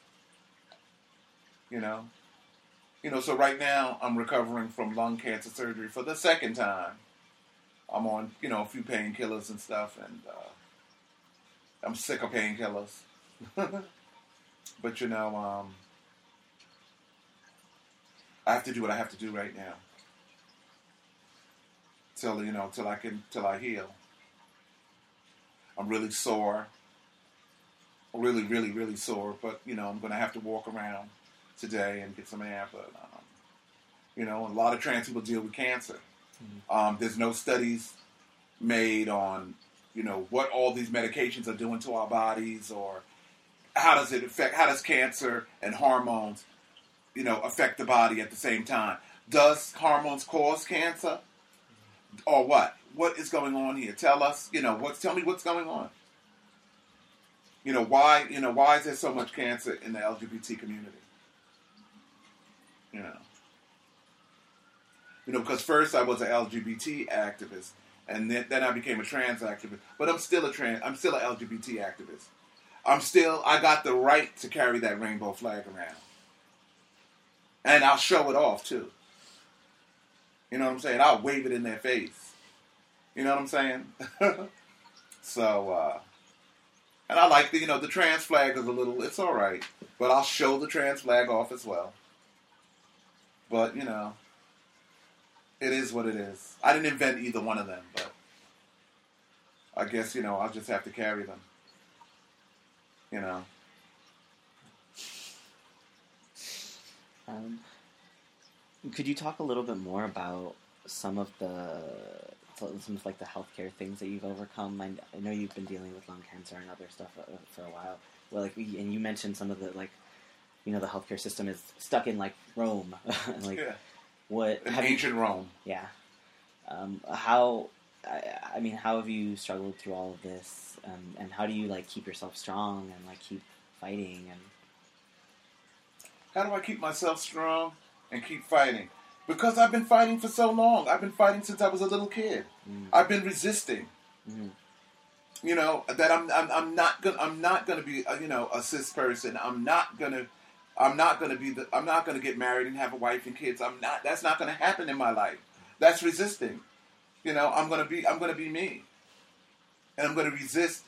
You know, you know, so right now I'm recovering from lung cancer surgery for the second time. I'm on, you know, a few painkillers and stuff, and uh, I'm sick of painkillers. but you know, um, I have to do what I have to do right now till you know, till I can, till I heal. I'm really sore, really, really, really sore. But you know, I'm going to have to walk around today and get some air. But um, you know, a lot of trans people deal with cancer. Mm-hmm. Um, there's no studies made on you know what all these medications are doing to our bodies or how does it affect how does cancer and hormones you know affect the body at the same time does hormones cause cancer or what what is going on here tell us you know what's tell me what's going on you know why you know why is there so much cancer in the lgbt community you know. You know, because first I was an LGBT activist, and then, then I became a trans activist. But I'm still a trans. I'm still an LGBT activist. I'm still. I got the right to carry that rainbow flag around, and I'll show it off too. You know what I'm saying? I'll wave it in their face. You know what I'm saying? so, uh, and I like the you know the trans flag is a little. It's all right, but I'll show the trans flag off as well. But you know, it is what it is. I didn't invent either one of them, but I guess you know I'll just have to carry them. You know. Um, could you talk a little bit more about some of the some of like the healthcare things that you've overcome? I, I know you've been dealing with lung cancer and other stuff uh, for a while. Well, like, and you mentioned some of the like, you know, the healthcare system is stuck in like Rome, like Yeah. what In have you- ancient Rome. yeah. Um, how, I, I mean, how have you struggled through all of this, um, and how do you like keep yourself strong and like keep fighting and How do I keep myself strong and keep fighting? Because I've been fighting for so long. I've been fighting since I was a little kid. Mm. I've been resisting. Mhm. You know that I'm I'm, I'm not gonna I'm not gonna be a, you know a cis person. I'm not gonna I'm not gonna be the I'm not gonna get married and have a wife and kids. I'm not. That's not gonna happen in my life. That's resisting. You know I'm gonna be I'm gonna be me, and I'm gonna resist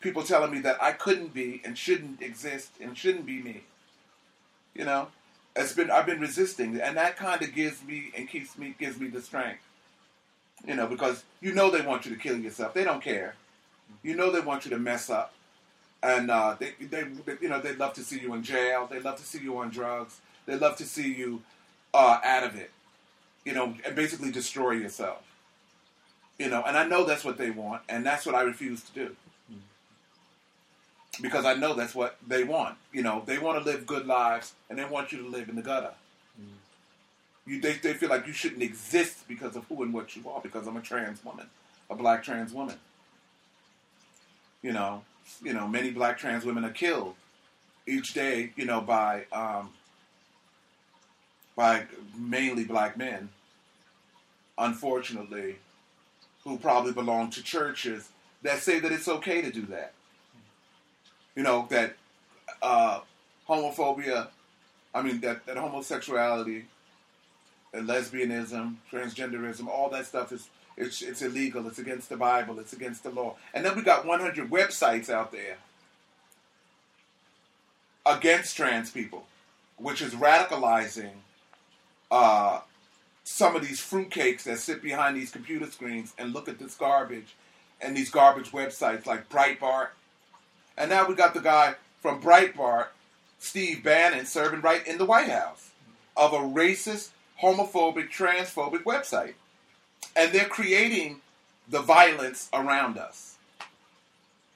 people telling me that I couldn't be and shouldn't exist and shouldn't be me. You know, it's been I've been resisting, and that kind of gives me and keeps me gives me the strength. You know, because you know they want you to kill yourself. They don't care. You know they want you to mess up, and uh, they, they, they, you know, they love to see you in jail. They love to see you on drugs. They love to see you uh, out of it. You know, and basically destroy yourself. You know, and I know that's what they want, and that's what I refuse to do. Because I know that's what they want. You know, they want to live good lives, and they want you to live in the gutter. You, they, they feel like you shouldn't exist because of who and what you are. Because I'm a trans woman, a black trans woman. You know, you know, many black trans women are killed each day. You know, by um, by mainly black men. Unfortunately, who probably belong to churches that say that it's okay to do that. You know that uh, homophobia. I mean that that homosexuality and lesbianism, transgenderism, all that stuff is it's, it's illegal. It's against the Bible. It's against the law. And then we got 100 websites out there against trans people, which is radicalizing uh, some of these fruitcakes that sit behind these computer screens and look at this garbage and these garbage websites like Breitbart. And now we got the guy from Breitbart, Steve Bannon, serving right in the White House of a racist, homophobic, transphobic website. And they're creating the violence around us.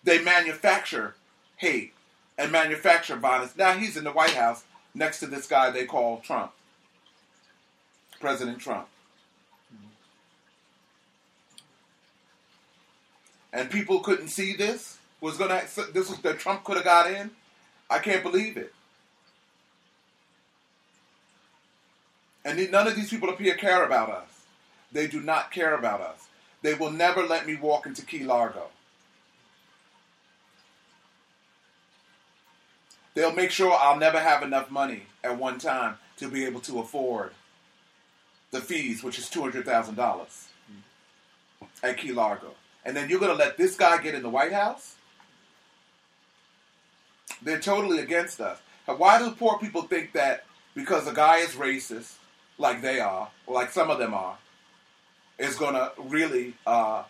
They manufacture hate and manufacture violence. Now he's in the White House next to this guy they call Trump, President Trump. And people couldn't see this. Was gonna this was that Trump could have got in. I can't believe it. And none of these people up here care about us. They do not care about us. They will never let me walk into Key Largo. They'll make sure I'll never have enough money at one time to be able to afford the fees, which is $200,000 at Key Largo. And then you're going to let this guy get in the White House? They're totally against us. Why do poor people think that because a guy is racist, like they are, like some of them are, is to really, uh,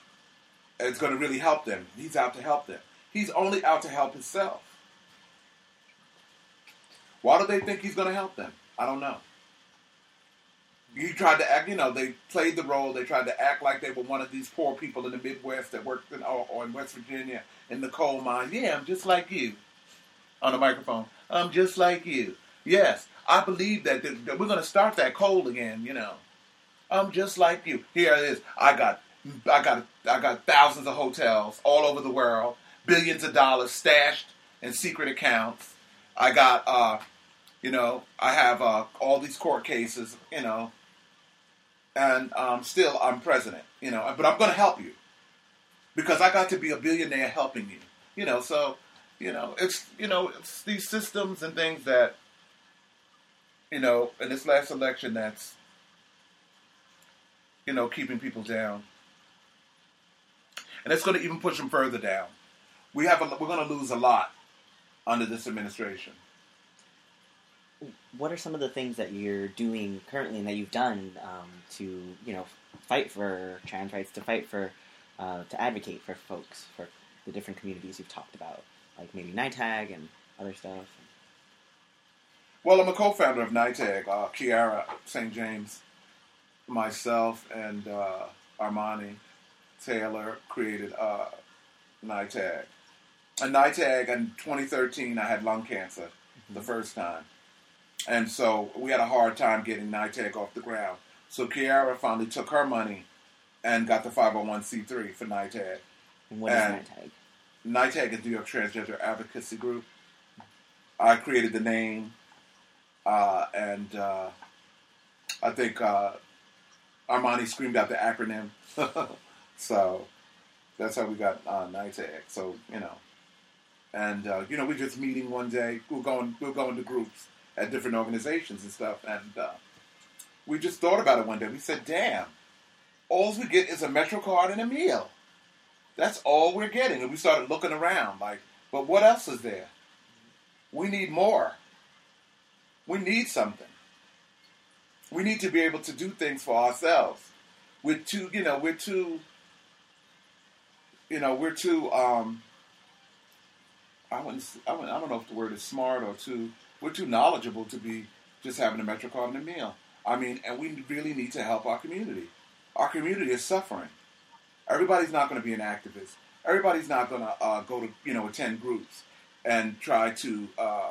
it's to really help them? He's out to help them. He's only out to help himself. Why do they think he's to help them? I don't know. He tried to act, you know, they played the role. They tried to act like they were one of these poor people in the Midwest that worked in, or, or in West Virginia in the coal mine. Yeah, I'm just like you. On the microphone. I'm just like you. Yes, I believe that, that, that we're going to start that cold again, you know. I'm just like you. Here it is. I got, I got, I got thousands of hotels all over the world, billions of dollars stashed in secret accounts. I got, uh, you know, I have uh, all these court cases, you know, and um, still I'm president. You know, but I'm going to help you because I got to be a billionaire helping you. You know, so you know it's you know it's these systems and things that you know in this last election that's you know keeping people down, and it's going to even push them further down. We have a, we're going to lose a lot under this administration. What are some of the things that you're doing currently and that you've done um, to you know fight for trans rights, to fight for uh, to advocate for folks for the different communities you've talked about, like maybe NYTAG and other stuff? Well, I'm a co-founder of NYTAG. Uh, Kiara St. James, myself, and uh, Armani Taylor created uh, NYTAG. And NYTAG in 2013, I had lung cancer mm-hmm. the first time. And so we had a hard time getting NYTAG off the ground. So Kiara finally took her money and got the 501c3 for NYTAG. And what and is NYTAG is New York Transgender Advocacy Group. I created the name, uh, and uh, I think uh, Armani screamed out the acronym. so that's how we got uh, NYTAG. So you know, and uh, you know, we're just meeting one day. We're going, we're going to groups at different organizations and stuff, and uh, we just thought about it one day. We said, "Damn, all we get is a Metro card and a meal." That's all we're getting. And we started looking around like, but what else is there? We need more. We need something. We need to be able to do things for ourselves. We're too, you know, we're too, you know, we're too, um, I wouldn't, I, wouldn't, I don't know if the word is smart or too, we're too knowledgeable to be just having a Metro card and a meal. I mean, and we really need to help our community. Our community is suffering. Everybody's not going to be an activist. Everybody's not going to uh, go to you know attend groups and try to uh,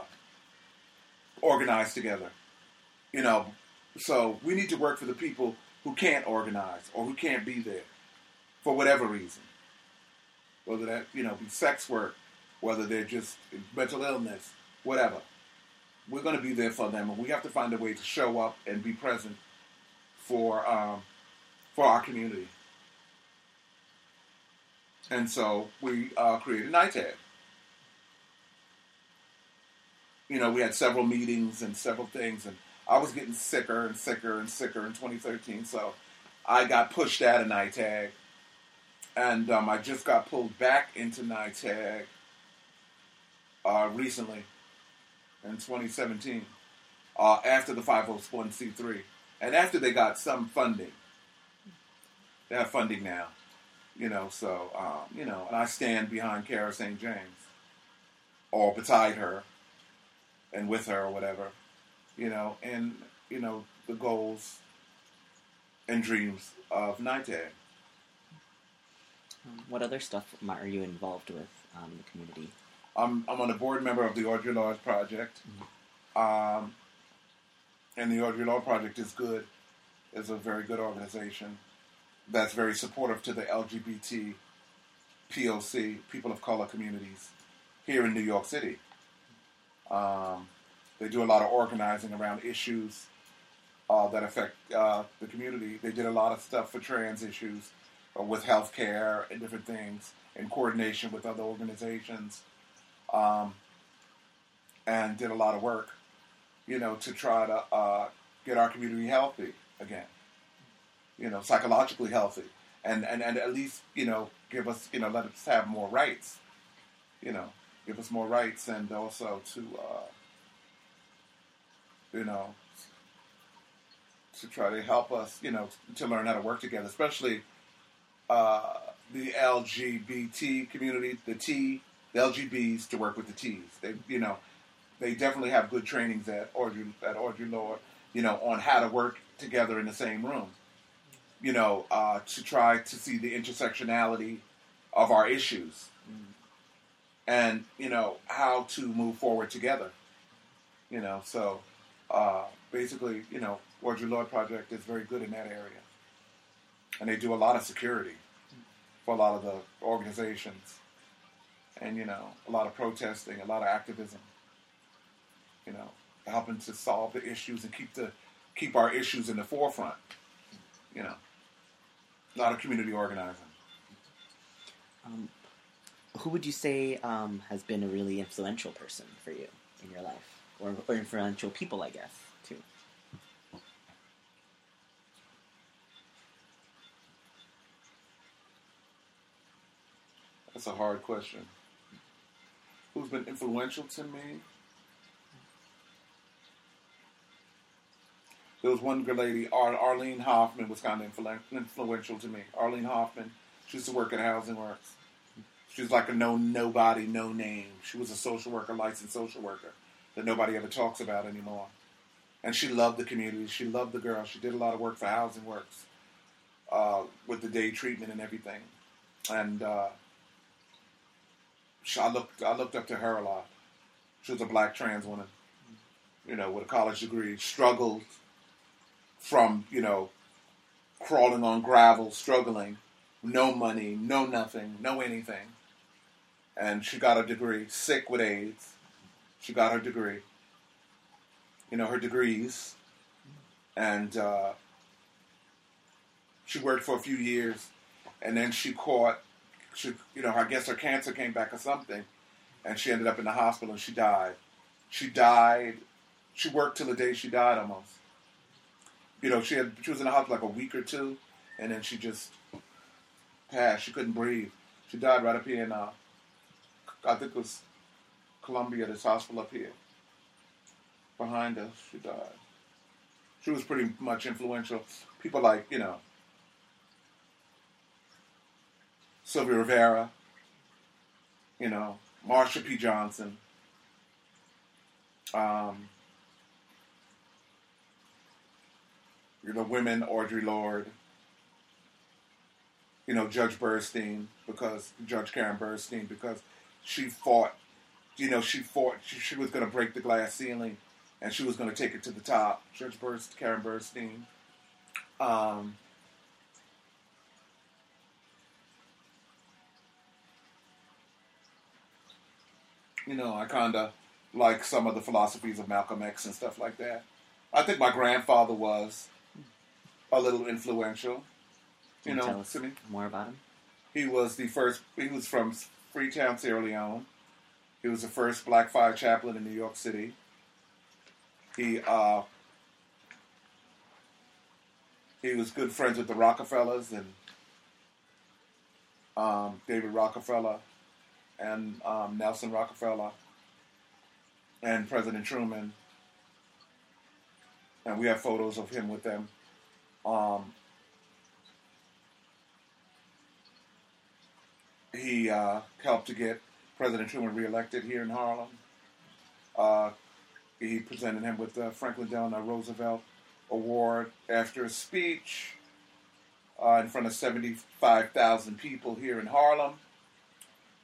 organize together. You know, so we need to work for the people who can't organize or who can't be there for whatever reason. Whether that you know be sex work, whether they're just mental illness, whatever. We're going to be there for them, and we have to find a way to show up and be present for um, for our community. And so we uh, created NYTAG. You know, we had several meetings and several things, and I was getting sicker and sicker and sicker in 2013. So I got pushed out of NYTAG, and um, I just got pulled back into NYTAG uh, recently in 2017 uh, after the 501c3 and after they got some funding. They have funding now. You know, so um, you know, and I stand behind Kiara St. James, or beside her, and with her, or whatever. You know, and you know the goals and dreams of NYTAG. Um, what other stuff are you involved with um, in the community? I'm I'm on a board member of the Audre Lorde Project, mm-hmm. um, and the Audre Lorde Project is good. It's a very good organization that's very supportive to the LGBT POC, people of color communities here in New York City. Um, they do a lot of organizing around issues uh, that affect uh, the community. They did a lot of stuff for trans issues uh, with healthcare and different things in coordination with other organizations, um, and did a lot of work, you know, to try to uh, get our community healthy again you know, psychologically healthy, and, and, and at least you know give us you know let us have more rights, you know, give us more rights, and also to uh, you know to try to help us you know to learn how to work together, especially uh, the LGBT community, the T, the LGBs to work with the Ts. They you know they definitely have good trainings at Audre at Audre Lorde, you know, on how to work together in the same room you know, uh, to try to see the intersectionality of our issues mm. and, you know, how to move forward together. You know, so uh, basically, you know, Audre Lorde Project is very good in that area. And they do a lot of security for a lot of the organizations. And, you know, a lot of protesting, a lot of activism. You know, helping to solve the issues and keep the keep our issues in the forefront you know, a community organizer. Um, who would you say um, has been a really influential person for you in your life, or, or influential people, I guess, too? That's a hard question. Who's been influential to me? There was one good lady, Ar- Arlene Hoffman, was kind of influ- influential to me. Arlene Hoffman, she used to work at Housing Works. She was like a no nobody, no name. She was a social worker, licensed social worker that nobody ever talks about anymore. And she loved the community. She loved the girls. She did a lot of work for Housing Works uh, with the day treatment and everything. And uh, she, I looked, I looked up to her a lot. She was a black trans woman, you know, with a college degree. Struggled from, you know, crawling on gravel, struggling, no money, no nothing, no anything and she got a degree, sick with AIDS. She got her degree. You know, her degrees. And uh, she worked for a few years, and then she caught, she, you know, I guess her cancer came back or something, and she ended up in the hospital and she died. She died. She worked till the day she died almost. You know, she had she was in the hospital like a week or two, and then she just passed. She couldn't breathe. She died right up here in uh, I think it was Columbia, this hospital up here. Behind us, she died. She was pretty much influential. People like, you know, Sylvia Rivera, you know, Marsha P. Johnson, um, you know, women, Audre Lorde, you know, Judge Burstein, because Judge Karen Burstein, because she fought. You know, she fought. She, she was going to break the glass ceiling, and she was going to take it to the top. Judge Burst, Karen Burstein. Um, you know, I kind of like some of the philosophies of Malcolm X and stuff like that. I think my grandfather was a little influential. You know, tell us to me. more about him? He was the first. He was from Freetown, Sierra Leone. He was the first black fire chaplain in New York City. He uh, he was good friends with the Rockefellers and um, David Rockefeller and um, Nelson Rockefeller and President Truman. And we have photos of him with them. Um, he uh, helped to get President Truman reelected here in Harlem. Uh, he presented him with the Franklin Delano Roosevelt Award after a speech uh, in front of 75,000 people here in Harlem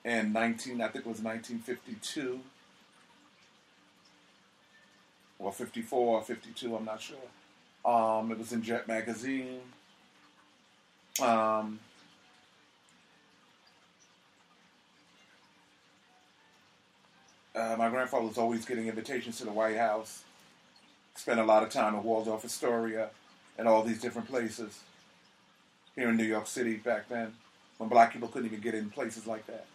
in 19, I think it was 1952 or 54 or 52, I'm not sure. Um, it was in Jet Magazine. Um, Uh, my grandfather was always getting invitations to the White House. Spent a lot of time in Waldorf Astoria and all these different places here in New York City back then, when black people couldn't even get in places like that.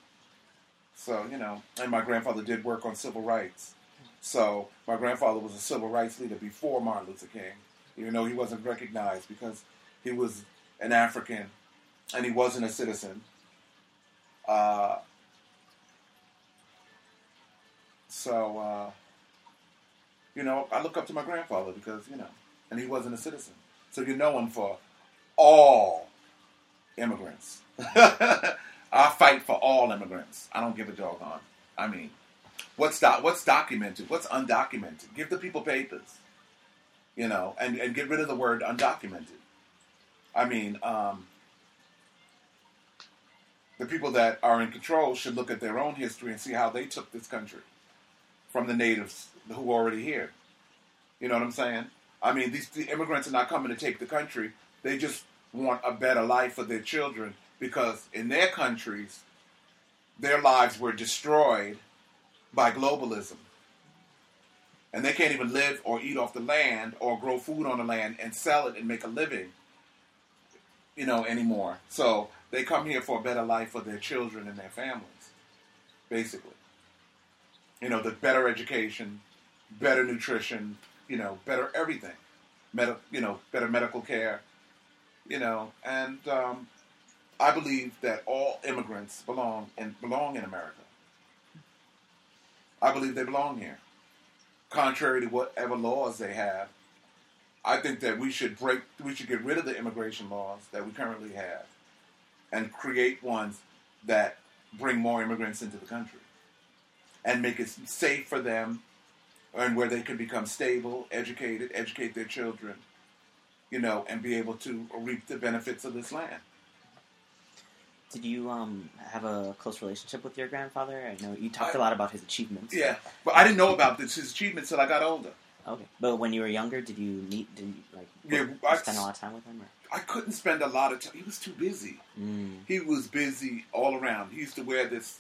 So you know, and my grandfather did work on civil rights. So my grandfather was a civil rights leader before Martin Luther King, even though he wasn't recognized because he was an African and he wasn't a citizen. Uh, so, uh, you know, I look up to my grandfather because, you know, and he wasn't a citizen. So you know him for all immigrants. I fight for all immigrants. I don't give a doggone. I mean, what's do- what's documented? What's undocumented? Give the people papers, you know, and, and get rid of the word undocumented. I mean, um, the people that are in control should look at their own history and see how they took this country from the natives who are already here. You know what I'm saying? I mean, these the immigrants are not coming to take the country. They just want a better life for their children because in their countries, their lives were destroyed by globalism. And they can't even live or eat off the land or grow food on the land and sell it and make a living you know, anymore. So they come here for a better life for their children and their families, basically. You know, the better education, better nutrition, you know, better everything, Medi- you know, better medical care, you know, and um, I believe that all immigrants belong and belong in America. I believe they belong here, contrary to whatever laws they have. I think that we should break, we should get rid of the immigration laws that we currently have, and create ones that bring more immigrants into the country, and make it safe for them, and where they can become stable, educated, educate their children, you know, and be able to reap the benefits of this land. Did you um, have a close relationship with your grandfather? I know you talked I- a lot about his achievements. Yeah, but I didn't know about this his achievements till I got older. Okay. But when you were younger, did you meet? Did you like Yeah, I- spend a lot of time with him? Or? I couldn't spend a lot of time. He was too busy. Mm. He was busy all around. He used to wear this,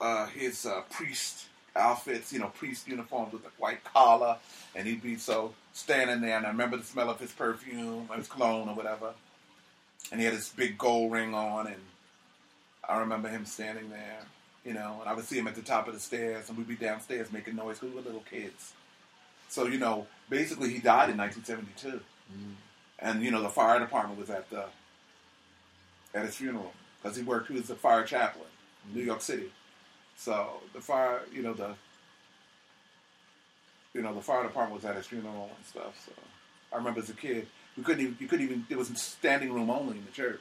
uh, his uh, priest outfits, you know, priest uniforms with a white collar, and he'd be so standing there. And I remember the smell of his perfume, or his cologne, or whatever. And he had this big gold ring on, and I remember him standing there, you know. And I would see him at the top of the stairs, and we'd be downstairs making noise. 'cause We were little kids. So you know, basically, he died in 1972 Mm. and you know the fire department was at the at his funeral because he worked. He was a fire chaplain, in New York City. So the fire, you know the you know the fire department was at his funeral and stuff. So I remember as a kid, we couldn't even you couldn't even it was standing room only in the church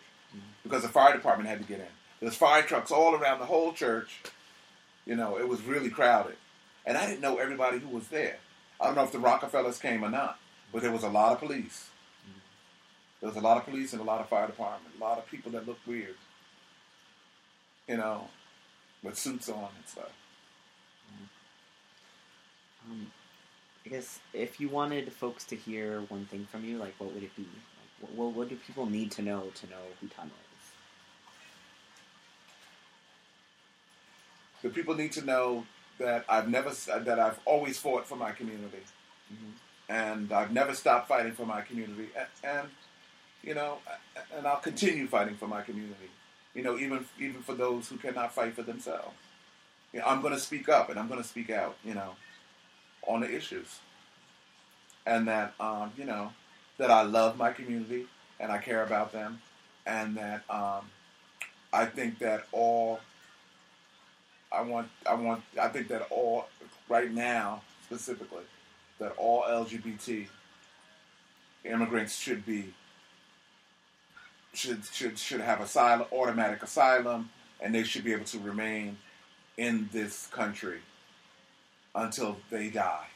because the fire department had to get in. There's fire trucks all around the whole church. You know, it was really crowded, and I didn't know everybody who was there. I don't know if the Rockefellers came or not, but there was a lot of police. There was a lot of police and a lot of fire department, a lot of people that looked weird, you know, with suits on and stuff. Um, I guess if you wanted folks to hear one thing from you, like what would it be? Like, what, what, do people need to know to know who Tanya is? The people need to know that I've never, that I've always fought for my community, Mhm. and I've never stopped fighting for my community, and, and you know, and I'll continue fighting for my community. You know, even even for those who cannot fight for themselves. You know, I'm going to speak up and I'm going to speak out. You know, on the issues, and that um, you know that I love my community and I care about them, and that um, I think that all I want I want I think that all right now specifically that all LGBT immigrants should be should should should have asylum automatic asylum and they should be able to remain in this country until they die.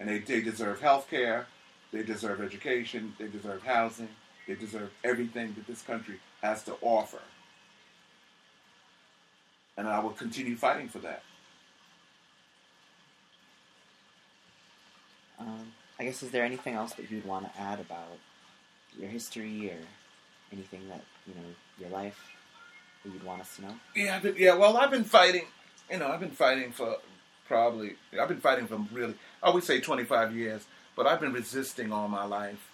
And they, they deserve health care, they deserve education, they deserve housing, they deserve everything that this country has to offer. And I will continue fighting for that. Um, I guess is there anything else that you'd want to add about your history or anything that you know your life that you'd want us to know? Yeah, I've yeah. Well, I've been fighting. You know, I've been fighting for probably. I've been fighting for really. I would say twenty five years, but I've been resisting all my life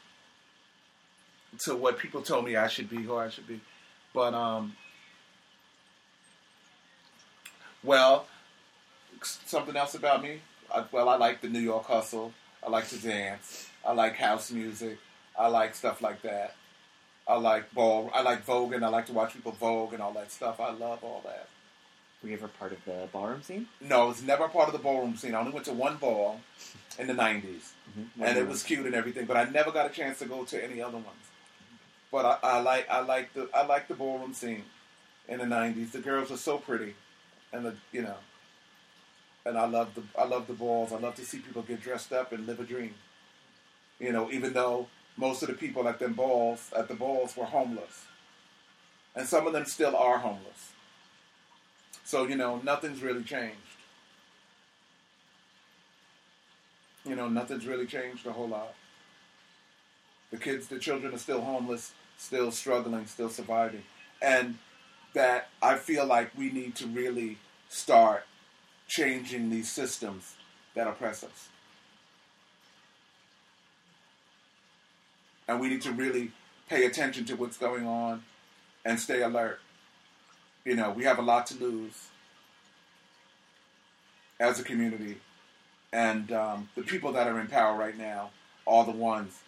to what people told me I should be, who I should be. But um, well, something else about me. I, well, I like the New York hustle. I like to dance. I like house music. I like stuff like that. I like ball. I like Vogue, and I like to watch people Vogue and all that stuff. I love all that. Were you ever part of the ballroom scene? No, I was never part of the ballroom scene. I only went to one ball in the '90s, Mm-hmm. and it was cute and everything. But I never got a chance to go to any other ones. But I, I like I like the I like the ballroom scene in the '90s. The girls were so pretty, and the you know, and I love the I love the balls. I love to see people get dressed up and live a dream. You know, even though most of the people at them balls at the balls were homeless, and some of them still are homeless. So you know, nothing's really changed. You know, nothing's really changed a whole lot. The kids, the children are still homeless, still struggling, still surviving. And that I feel like we need to really start changing these systems that oppress us. And we need to really pay attention to what's going on and stay alert. You know, we have a lot to lose as a community, and um, the people that are in power right now are the ones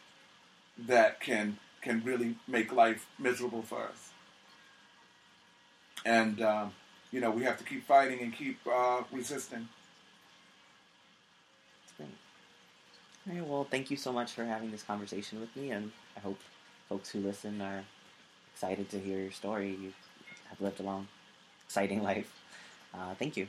that can can really make life miserable for us. And um, you know, we have to keep fighting and keep uh, resisting. Great. All right, well, thank you so much for having this conversation with me, and I hope folks who listen are excited to hear your story. You have lived a long, exciting life. Uh, thank you.